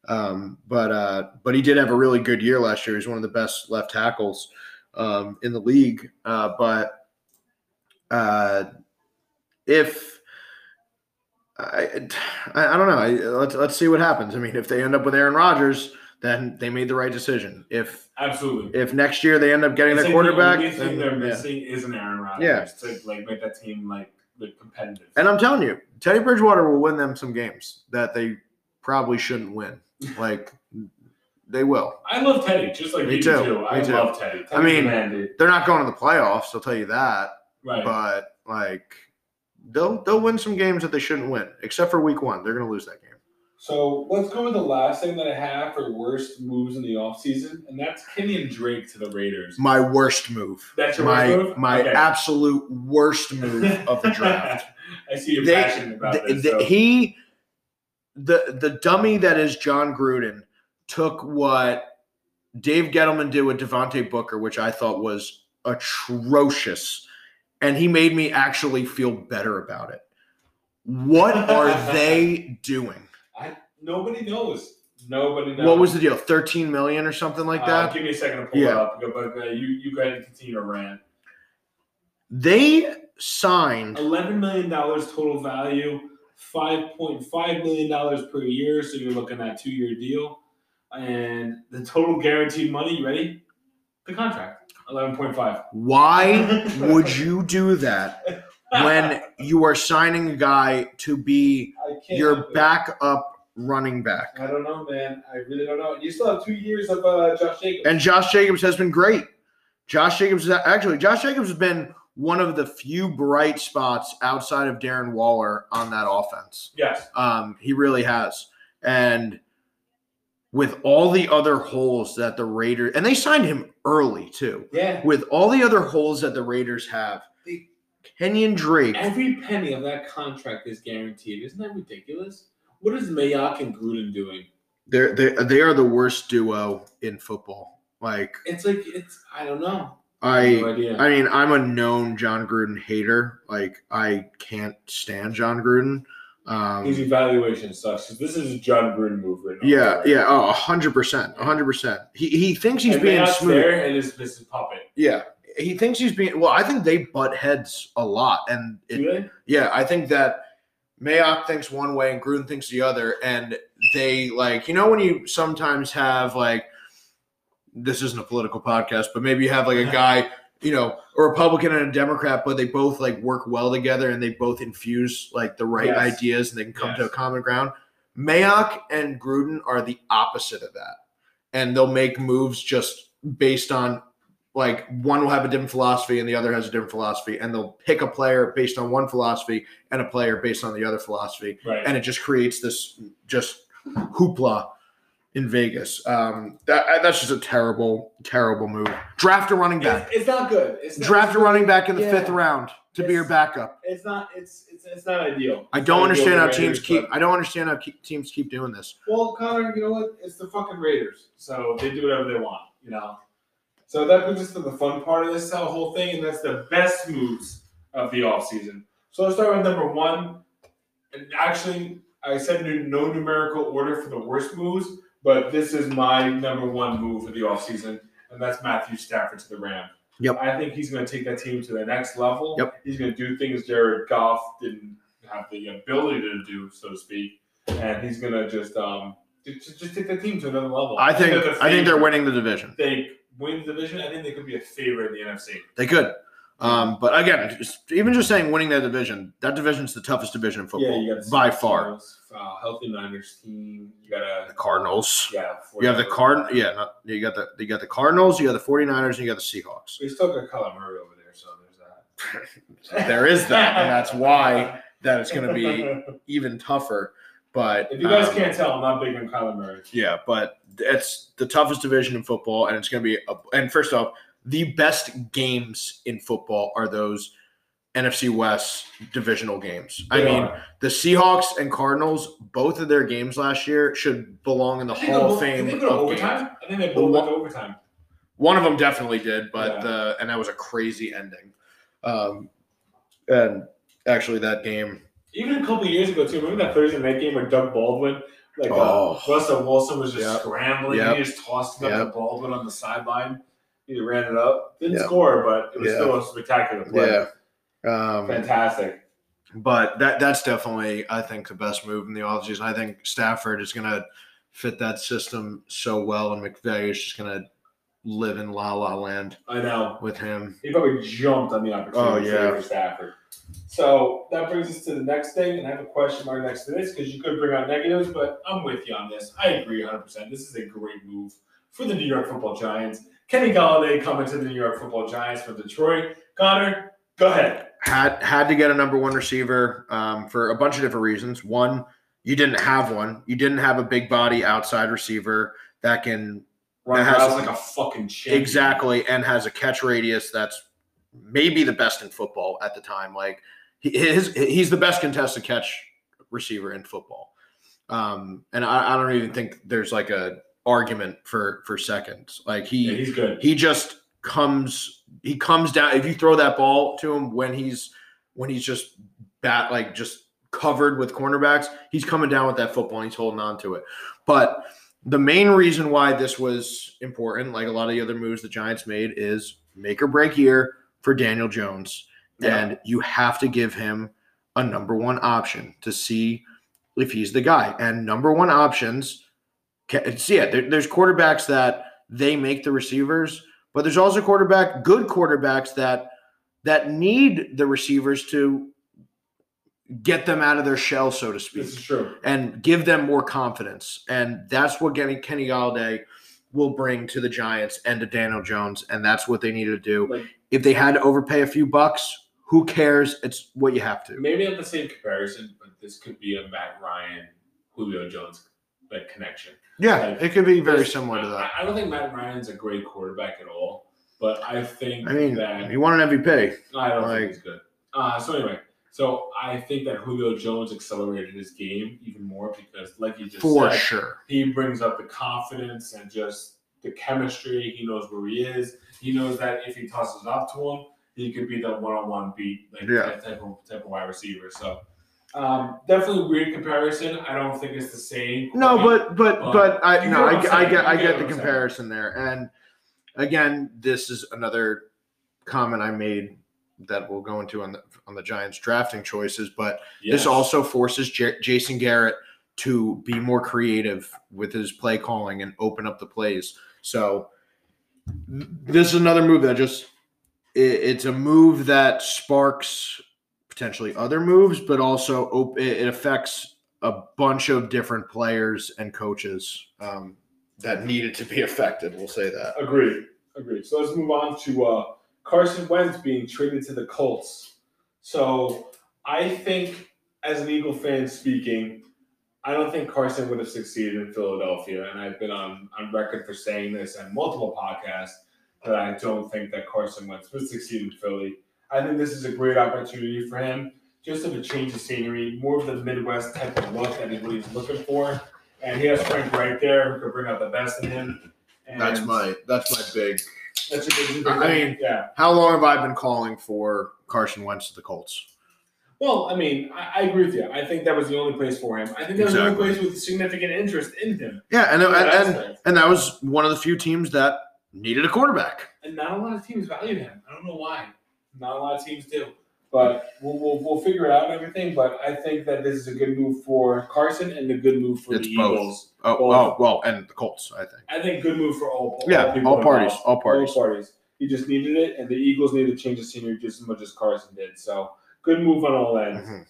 um, but uh, but he did have a really good year last year. He's one of the best left tackles um, in the league. Uh, but uh, if I, I don't know, I, let's let's see what happens. I mean, if they end up with Aaron Rodgers, then they made the right decision. If
Absolutely.
if next year they end up getting their quarterback,
The only thing
then-
they're
yeah.
missing is an Aaron Rodgers
Yeah.
to like make that team like look competitive.
And I'm telling you, Teddy Bridgewater will win them some games that they probably shouldn't win. Like they will.
I love Teddy, just like
Me
you
too,
do. I
me too.
love Teddy.
I mean,
the dude.
They're not going to the playoffs, I'll tell you that.
right?
But like they'll they'll win some games that they shouldn't win, except for week one. They're gonna lose that game.
So let's go with the last thing that I have for worst moves in the offseason, and that's Kenyon Drake to the Raiders.
My worst move.
That's your
my
worst move?
my
Okay.
absolute worst move of the draft.
I see you're
They-
passionate about
the-
this.
the-
so-
he the the dummy that is Jon Gruden took what Dave Gettleman did with Devontae Booker, which I thought was atrocious, and he made me actually feel better about it. What are they doing?
Nobody knows. Nobody knows.
What was the deal? 13 million or something like
Uh,
that?
give me a second to pull it
Yeah.
up, but uh, you you go ahead and continue to rant.
They signed
Eleven million dollars total value, five point five million dollars per year. So you're looking at two year deal, and the total guaranteed money. You ready? The contract, eleven point five.
why would you do that when you are signing a guy to be
I can't
your
help it.
backup running back?
I don't know, man. I really don't know. You still have two years of uh, Josh Jacobs.
And Josh Jacobs has been great. Josh Jacobs is actually Josh Jacobs has been one of the few bright spots outside of Darren Waller on that offense.
yes,
Um, he really has. And with all the other holes that the Raiders and they signed him early too.
yeah.
With all the other holes that the Raiders have, Kenyon Drake.
Every penny of that contract is guaranteed. Isn't that ridiculous? What is Mayock and Gruden doing?
They're they they are the worst duo in football. Like
It's like it's. I don't know.
I
no.
I mean, I'm a known Jon Gruden hater. Like, I can't stand Jon Gruden. Um, His
evaluation sucks. This is a Jon Gruden move right now.
yeah, yeah, oh, hundred percent, hundred percent. He he thinks he's
and
being smooth.
there, and it's this is puppet.
Yeah, he thinks he's being. Well, I think they butt heads a lot, and it, yeah, I think that Mayock thinks one way and Gruden thinks the other, and they like you know when you sometimes have like this isn't a political podcast, but maybe you have like a guy, you know, a Republican and a Democrat, but they both like work well together and they both infuse like the right
Yes.
ideas and they can come to a common ground. Mayock and Gruden are the opposite of that, and they'll make moves just based on like one will have a different philosophy and the other has a different philosophy, and they'll pick a player based on one philosophy and a player based on the other philosophy,
Right.
and it just creates this just hoopla in Vegas. Um, that that's just a terrible, terrible move. Draft a running back.
it's, it's not good. It's not,
Draft a running back in the
Yeah.
fifth round to be your backup.
It's not. It's it's, it's not ideal.
I don't understand how teams
Raiders,
keep.
but-
I don't understand how keep, teams keep doing this.
Well, Connor, you know what? It's the fucking Raiders, so they do whatever they want. You know. So that brings us to the fun part of this whole thing, and that's the best moves of the offseason. So let's start with number one. And actually, I said no numerical order for the worst moves, but this is my number one move of the offseason, and that's Matthew Stafford to the Rams.
Yep.
I think he's going to take that team to the next level.
Yep.
He's going to do things Jared Goff didn't have the ability to do, so to speak, and he's going to just um just, just take the team to another level.
I think.
they're
I think they're winning the division.
They win the division. I think they could be a favorite in the NFC.
They could. Um, but again, just, even just saying winning that division, that division's the toughest division in football
you got the
by far.
Uh, healthy Niners team. You got
The
a
Cardinals.
yeah.
You have the card. Yeah, not, you got the you got the Cardinals. You got the 49ers, and you got the Seahawks.
We still got Kyler Murray over there, so there's that.
There is that, and that's why that it's going to be even tougher. But
If you guys
um,
can't tell, I'm not big on Kyler Murray.
Yeah, but it's the toughest division in football, and it's going to be. A, and first off, the best games in football are those NFC West divisional games. I
They
mean,
are.
the Seahawks and Cardinals, both of their games last year should belong in the Hall of Fame
I think
of
they'll
games.
overtime. I think they both went
one-
overtime.
One of them definitely did, but
Yeah.
the and that was a crazy ending. Um, and actually, that game.
Even a couple years ago too. Remember that Thursday night game where Doug Baldwin, like
Oh.
uh, Russell Wilson, was just
Yep.
scrambling.
Yep.
He just tossed it up
Yep.
to Baldwin on the sideline. He ran it up. Didn't
Yep.
score, but it was
Yeah.
still a spectacular play.
Yeah. Um,
Fantastic.
but that that's definitely I think the best move in the offseason. I think Stafford is going to fit that system so well, and McVay is just gonna live in la la land
I know.
with him.
He probably jumped on the opportunity
Oh, yeah.
for Stafford. So that brings us to the next thing, and I have a question mark next to this because you could bring out negatives, but I'm with you on this. I agree 100%. This is a great move for the New York Football Giants. Kenny Golladay coming to the New York Football Giants from Detroit. Connor, go ahead.
Had had to get a number one receiver um, for a bunch of different reasons. One, you didn't have one. You didn't have a big body outside receiver that can
Run
That has-
routes like a fucking champion.
exactly and has a catch radius that's maybe the best in football at the time. Like he, his, he's the best contested catch receiver in football. Um, and I, I don't even think there's like a argument for for seconds. Like he
Yeah, he's good.
he just comes he comes down if you throw that ball to him when he's when he's just bat like just covered with cornerbacks he's coming down with that football and he's holding on to it but the main reason why this was important like a lot of the other moves the giants made is make or break year for daniel jones
Yeah.
and you have to give him a number one option to see if he's the guy and number one options see it there, there's quarterbacks that they make the receivers but there's also quarterback good quarterbacks that that need the receivers to get them out of their shell so to speak
This is true.
and give them more confidence and that's what getting Kenny Golladay will bring to the Giants and to Daniel Jones and that's what they need to do
Like
if they had to overpay a few bucks who cares it's what you have to
maybe not the same comparison, but this could be a Matt Ryan, Julio Jones like connection.
yeah
Like,
it could be very similar to that
I, I don't think Matt Ryan's a great quarterback at all, but I think
I mean
that
he won an MVP
I don't
like-
think he's good. Uh, so anyway, so I think that Julio Jones accelerated his game even more because, like you just
for
said,
sure
he brings up the confidence and just the chemistry. He knows where he is. He knows that if he tosses it up to him, he could be the one-on-one beat like
Yeah.
that type of type of wide receiver. So um, definitely weird comparison. I don't think it's the same.
No, but but
But
but I
you
no, I,
I'm
get- I get
get
the comparison there, and again, this is another comment I made that we'll go into on the on the Giants drafting choices, but
Yes.
this also forces J- Jason Garrett to be more creative with his play calling and open up the plays. So this is another move that just it, it's a move that sparks potentially other moves, but also op- it, affects a bunch of different players and coaches um, that needed to be affected. We'll say that.
Agreed. Agreed. So let's move on to uh, Carson Wentz being traded to the Colts. So I think, as an Eagle fan speaking, I don't think Carson would have succeeded in Philadelphia, and I've been on on record for saying this on multiple podcasts that I don't think that Carson Wentz would succeed in Philly. I think this is a great opportunity for him, just of a change of scenery, more of the Midwest type of look that he's looking for. And he has Frank right there who could bring out the best in him. And
that's my that's my big.
That's a big, big
I mean-
yeah.
How long have I been calling for Carson Wentz to the Colts?
Well, I mean, I, I agree with you. I think that was the only place for him. I think that was the only place with significant interest in him.
Yeah, and and, and and that was one of the few teams that needed a quarterback.
and not a lot of teams value him. I don't know why. Not a lot of teams do. But we'll, we'll, we'll figure it out and everything. But I think that this is a good move for Carson and a good move for
It's
the
both.
Eagles.
Oh,
Well-
oh well, and the Colts, I think.
I think good move for all, all
Yeah,
people
all parties,
involved.
all parties.
All parties. He just needed it, and the Eagles needed to change the scenery just as much as Carson did. So good move on all ends.
Mhm.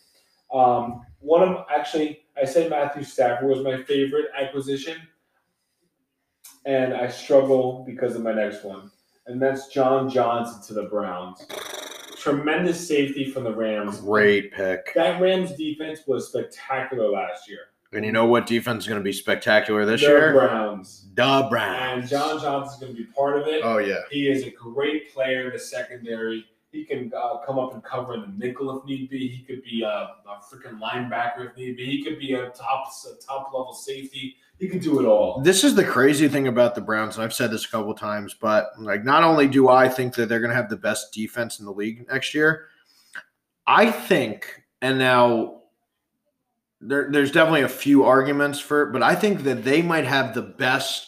Um, one of actually, I said Matthew Stafford was my favorite acquisition, and I struggle because of my next one, and that's John Johnson to the Browns. Tremendous safety from the Rams.
Great pick.
That Rams defense was spectacular last year.
And you know what defense is going to be spectacular this year?
the
year?
Browns.
The Browns.
And John Johnson is going to be part of it.
Oh yeah.
He is a great player in the secondary. He can uh, come up and cover in the nickel if need be. He could be a, a freaking linebacker if need be. He could be a top a top level safety. He can do it all.
This is the crazy thing about the Browns, I've said this a couple times, but like not only do I think that they're going to have the best defense in the league next year, I think, and now there, there's definitely a few arguments for it, but I think that they might have the best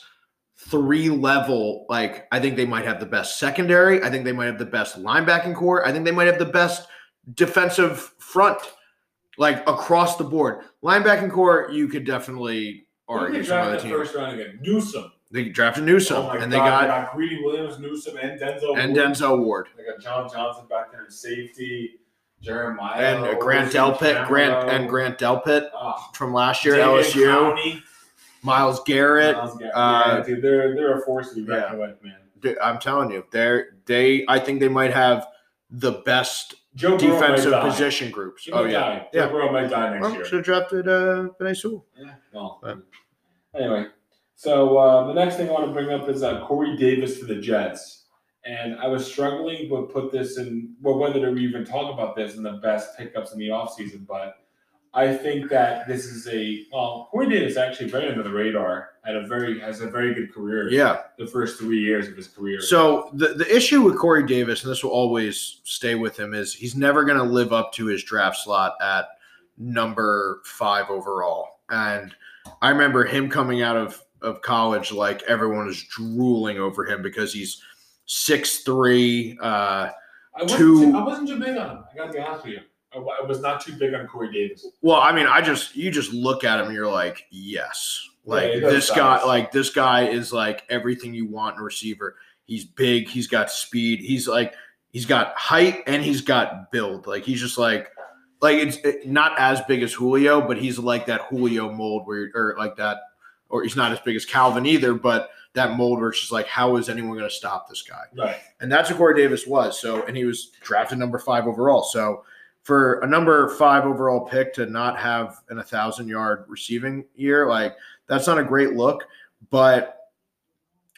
three level. Like I think they might have the best secondary. I think they might have the best linebacking core. I think they might have the best defensive front, like across the board. Linebacking core, you could definitely Argue
they
some
draft
other
in the
team.
first round again? Newsome.
They drafted Newsome,
oh
and
God,
they got,
they got Greedy Williams, Newsome, and Denzel.
and
Ward.
Denzel Ward
They got John Johnson back there in safety. Jeremiah
and uh, Grant Delpit, Grant and Grant Delpit
Ah,
from last year,
David
LSU.
County.
Myles Garrett.
Myles Garrett.
uh,
yeah, dude, they're they're a force to be reckoned with, man.
Dude, I'm telling you, they're they. I think they might have the best
Joe Burrow might
defensive
die.
position groups.
He
Oh
might
yeah,
die. Joe
yeah.
Burrow might die next
Well,
year.
should have drafted uh, Penei Sewell.
Yeah, no.
But-
Anyway, so uh, the next thing I want to bring up is uh, Corey Davis to the Jets. And I was struggling to put this in, well, whether to even talk about this in the best pickups in the offseason, but I think that this is a, well, Corey Davis actually very under the radar, had a very, has a very good career
Yeah.
the first three years of his career.
So the the issue with Corey Davis, and this will always stay with him, is he's never going to live up to his draft slot at number five overall. And I remember him coming out of of college, like everyone was drooling over him because he's six three. Uh,
I wasn't,
two-
too, I wasn't too big on him. I got to be honest with you. I, I was not too big on Corey Davis.
well, I mean, I just you just look at him and you're like, yes, like
Yeah,
this guy,
size.
like this guy is like everything you want in a receiver. He's big. He's got speed. He's like he's got height and he's got build. Like he's just like like it's it- not as big as Julio, but he's like that Julio mold where or like that, or he's not as big as Calvin either, but that mold where it's just like, how is anyone going to stop this guy?
Right.
And that's what Corey Davis was. So, and he was drafted number five overall. So, for a number five overall pick to not have an a thousand yard receiving year, like that's not a great look. But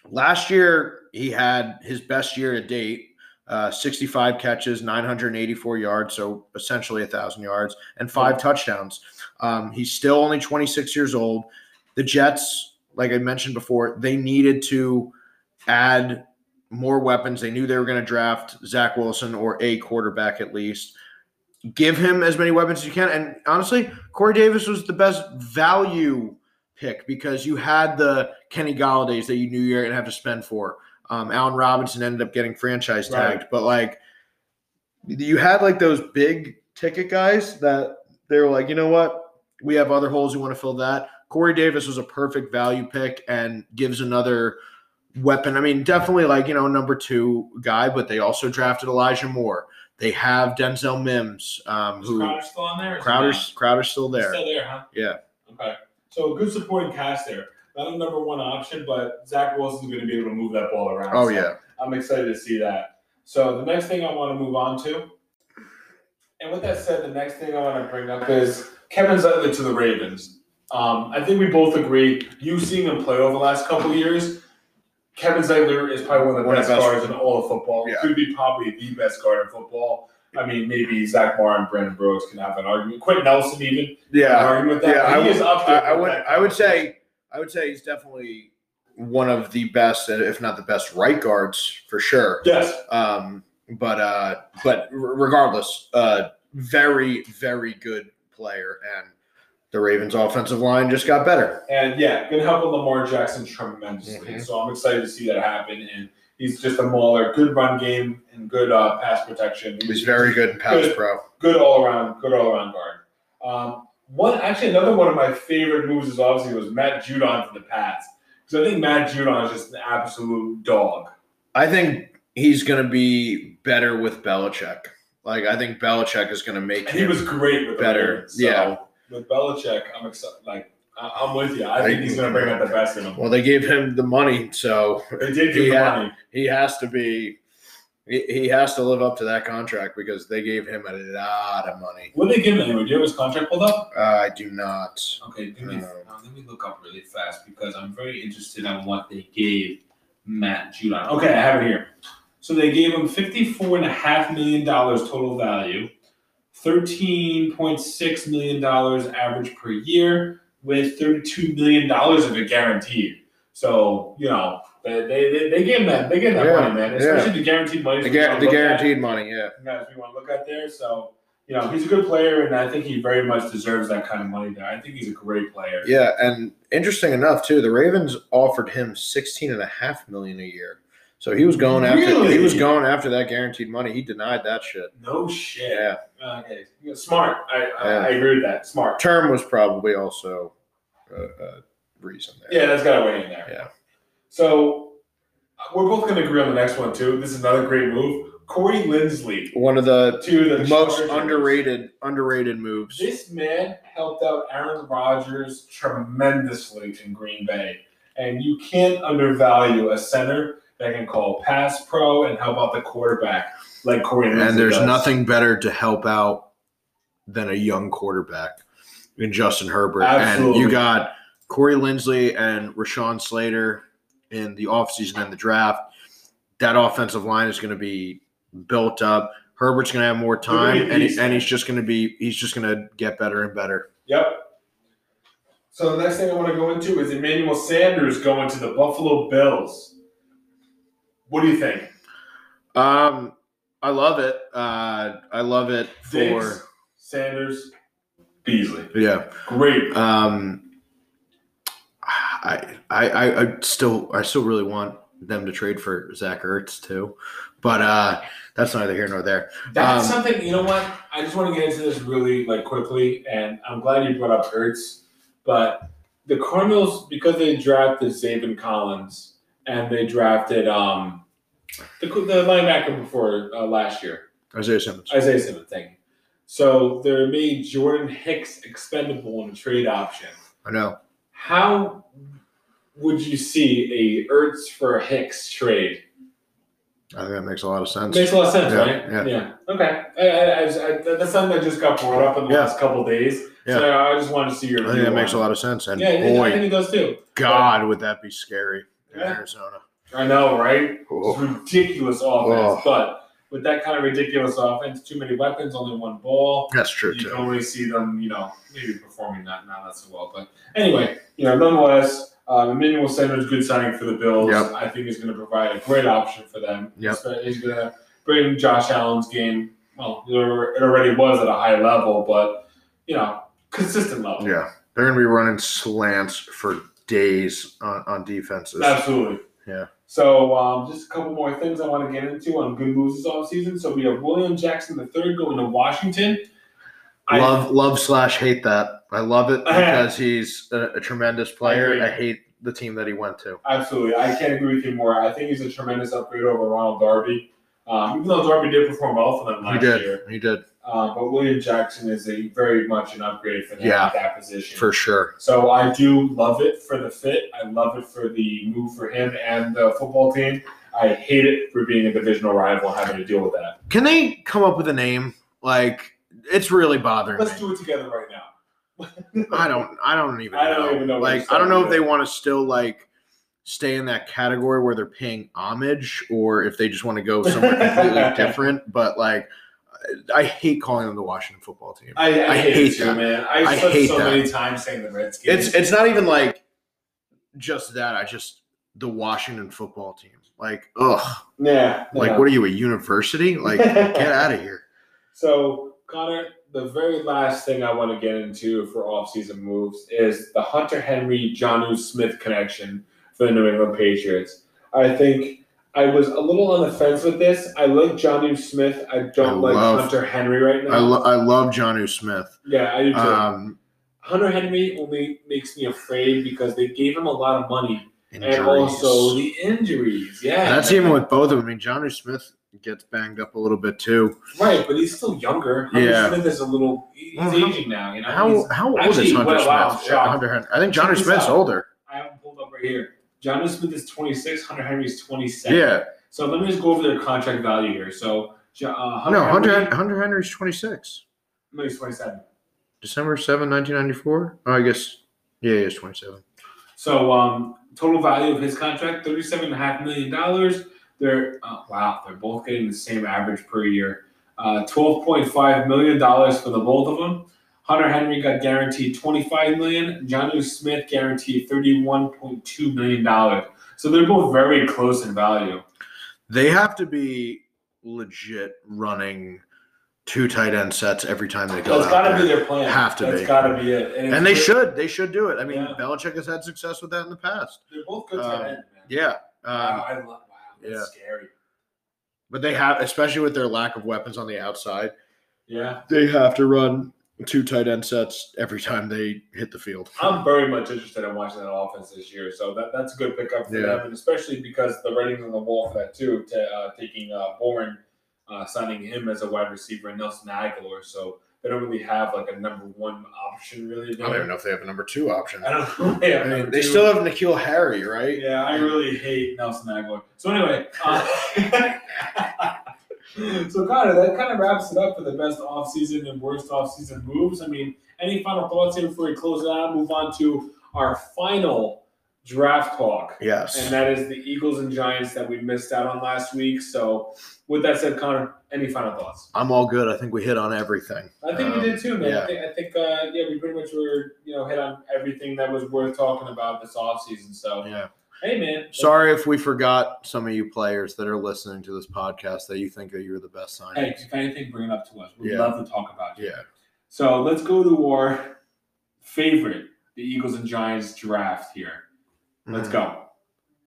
last year he had his best year to date. Uh, 65 catches, 984 yards, so essentially a thousand yards, and five touchdowns. Um, he's still only 26 years old. The Jets, like I mentioned before, they needed to add more weapons. They knew they were going to draft Zach Wilson or a quarterback at least. Give him as many weapons as you can. And honestly, Corey Davis was the best value pick because you had the Kenny Golladay's that you knew you were going to have to spend for. Um, Allen Robinson ended up getting franchise tagged, but like you had like those big ticket guys that they were like, you know what? We have other holes. We want to fill that. Corey Davis was a perfect value pick and gives another weapon. I mean, definitely like, you know, number two guy, but they also drafted Elijah Moore. They have Denzel Mims, um, who
Crowder still on there? or is he
Crowder's Crowder's still there.
Still there, huh?
Yeah.
Okay. So a good supporting cast there. Not a number one option, but Zach Wilson's going to be able to move that ball around.
Oh
So
yeah.
I'm excited to see that. So the next thing I want to move on to, and with that said, the next thing I want to bring up is Kevin Zeitler to the Ravens. Um, I think we both agree. You seeing him play over the last couple of years, Kevin Zeitler is probably one of the
One
best
best-
guards in all of football.
Yeah.
Could be probably the best guard in football. I mean, maybe Zach Marr and Brandon Brooks can have an argument. Quenton Nelson even
Yeah.
argument with that.
Yeah, I would, I,
there.
I would I would say I would say he's definitely one of the best, if not the best, right guards for sure.
yes.
Um, but uh, but regardless, uh, very very good player, and the Ravens' offensive line just got better.
And yeah, going to help with Lamar Jackson tremendously.
Mhm.
So I'm excited to see that happen. And he's just a mauler, good run game and good uh, pass protection.
He's very good in pass
Good.
pro.
good all around, good all around guard. Um, one actually another one of my favorite moves is obviously was Matt Judon to the Pats because I think Matt Judon is just an absolute dog.
I think he's going to be better with Belichick. Like I think Belichick is going to make
And he was great with the
better.
Ravens. So
Yeah.
With Belichick, I'm excited. Like I- I'm with you. I think he's going to bring out the best in him.
Well, they gave him the money, so
They did give him
Yeah.
money.
he has to be. He, he has to live up to that contract because they gave him a lot of money.
What did they give him? Do you have his contract pulled up?
I do not.
Okay, give me, let me look up really fast because I'm very interested on what they gave Matt Judon. Okay, I have it here. So they gave him $54.5 million total value, $13.6 million average per year, with $32 million of it guaranteed. So, you know, they, they, they gave him that, they gave him that
Yeah,
money, man.
yeah.
Especially the guaranteed money.
The, gar- the guaranteed money, yeah.
guys we want to look at there. So, you know, he's a good player, and I think he very much deserves that kind of money there. I think he's a great player.
Yeah, and interesting enough too, the Ravens offered him 16.5 million a year. So he was going after
Really?
he was going after that guaranteed money. He denied that shit.
No shit.
Yeah.
Okay. Yeah, Smart. I, I,
Yeah.
I agree with that. Smart.
Term was probably also a, uh, reason there.
Yeah, that's got to weigh in there.
Yeah.
So uh, we're both going to agree on the next one too. This is another great move. Corey Linsley
One of the
to the
most
Chargers.
underrated underrated moves.
This man helped out Aaron Rodgers tremendously in Green Bay, and you can't undervalue a center that can call pass pro and help out the quarterback like Corey Linsley
and there's
does.
nothing better to help out than a young quarterback in Justin Herbert.
Absolutely.
And you got Corey Linsley and Rashawn Slater in the offseason and the draft. That offensive line is going to be built up. Herbert's going to have more time, and, he, and he's just going to be he's just going to get better and better.
Yep. So the next thing I want to go into is Emmanuel Sanders going to the Buffalo Bills. What do you think?
Um, I love it. Uh, I love it for
Diggs, Sanders, Beasley.
yeah.
Great.
Um, I, I, I, still, I still really want them to trade for Zach Ertz too, but uh, that's neither here nor there.
That's
Um,
something you know what I just want to get into this really like quickly, and I'm glad you brought up Ertz, but the Cardinals because they drafted Zaven Collins and they drafted um the the linebacker before uh, last year
Isaiah Simmons.
Isaiah Simmons, thank you. So they made Jordan Hicks expendable in a trade option.
I know.
How would you see a Ertz for Hicks trade?
I think that makes a lot of sense.
Makes a lot of sense,
Yeah,
right?
yeah.
Okay. I, I, I, that's something that just got brought up in the
Yeah.
last couple of days.
Yeah.
So I just wanted to see your
I think that makes a lot of sense. And.
Yeah, think- I
boy,
think it does too.
God, would that be scary in
Yeah.
Arizona?
I know, right? It's ridiculous offense,
Oh.
but with that kind of ridiculous offense, too many weapons, only one ball.
that's true
You
too.
can only see them, you know, maybe performing not not that so well. But anyway, you know, nonetheless, um, Emmanuel Sanders, good signing for the Bills.
Yep.
I think he's going to provide a great option for them.
Yep.
He's going to bring Josh Allen's game. Well, it already was at a high level, but you know, consistent level.
Yeah, they're gonna be running slants for days on, on defenses.
Absolutely.
Yeah.
So um, just a couple more things I want to get into on good moves this offseason. So we have William Jackson the third going to Washington. I-
love love slash hate that. I love it because he's a, a tremendous player.
agree.
I, hate the team that he went to.
Absolutely. I can't agree with you more. I think he's a tremendous upgrade over Ronald Darby. Um, even though Darby did perform well for them
He
last
did.
year.
He did
Uh, but William Jackson is a very much an upgrade for them
Yeah.
that position.
for sure.
So I do love it for the fit. I love it for the move for him and the football team. I hate it for being a divisional rival having to deal with that.
Can they come up with a name? Like it's really bothering
Let's
me.
do it together right now.
I don't. I don't even.
I don't
know.
even know
Like I don't know if they want to still like stay in that category where they're paying homage, or if they just want to go somewhere completely different. But like, I hate calling them the Washington Football Team.
I, I,
I
hate,
hate
it too,
that.
man. I've
I hate
so
that.
many times saying the Redskins.
It's it's not even like just that. I just the Washington Football Team. Like, ugh.
yeah.
Like,
yeah.
what are you, a university? Like, get out of here.
So, Connor, the very last thing I want to get into for offseason moves is the Hunter Henry Jonnu Smith connection for the New England Patriots. I think I was a little on the fence with this. I like Jonnu Smith. I don't
I
like
love-
Hunter Henry right now.
I, lo- I love John Smith.
yeah, I do too.
Um,
Hunter Henry only makes me afraid because they gave him a lot of money
injuries.
and also the injuries. Yeah,
That's even with both of them. I mean, John Smith gets banged up a little bit too.
right, but he's still younger. Hunter
Yeah.
Smith is a little. He's
Well,
aging now. You know,
How
He's-
how old
actually,
is Hunter
wow, wow, I'm
Smith?
shocked.
Hunter Hen- I think
Johnny
Smith's
out.
older.
I have him pulled up right here. John Smith is 26. Hunter Henry's 27.
Yeah.
So let me just go over their contract value here. So uh, Hunter
No,
Henry,
Hunter Hunter Henry's 26.
no, he's 27.
December 7, 1994. Oh, I guess. Yeah, he is 27.
So um, total value of his contract, thirty-seven and a half million dollars. They're uh, wow, they're both getting the same average per year. Uh, Twelve point five million dollars for the both of them. Hunter Henry got guaranteed twenty-five million. Jonnu Smith guaranteed thirty-one point two million dollars. So they're both very close in value.
They have to be legit running two tight end sets every time they go
That's got to be their plan.
Have to
That's
be.
got to be it. it's
and they should. They should do it. I mean,
Yeah.
Belichick has had success with that in the past.
They're both good
Um,
tight ends, man.
Yeah.
Wow,
Um,
I love. Wow, that's
yeah.
scary.
but they have, especially with their lack of weapons on the outside,
Yeah.
they have to run two tight end sets every time they hit the field.
I'm very much interested in watching that offense this year, so that, that's a good pickup for
Yeah.
them, and especially because the writing's on the wall for that too. To uh, taking uh, Bourne, uh, signing him as a wide receiver, and Nelson Agholor, so they don't really have like a number one option really.
I don't even know if they have a number two option.
I don't know. They,
I mean, they still have N'Keal Harry, right?
Yeah, I really hate Nelson Agholor. So anyway, uh, so Connor, that kind of wraps it up for the best offseason and worst offseason moves. I mean, any final thoughts here before we close it out? Move on to our final draft talk.
Yes.
And that is the Eagles and Giants that we missed out on last week. So, with that said, Connor, any final thoughts?
I'm all good. I think we hit on everything.
I think
Um,
we did too, man.
yeah.
I think, I think uh, yeah, we pretty much were, you know, hit on everything that was worth talking about this offseason. So,
Yeah.
Hey, man.
Sorry if we forgot some of you players that are listening to this podcast that you think that you're the best sign.
Hey, if anything, bring it up to us. We'd
Yeah.
love to talk about you.
Yeah.
So let's go to our favorite, the Eagles and Giants draft here. Let's
Mhm.
go.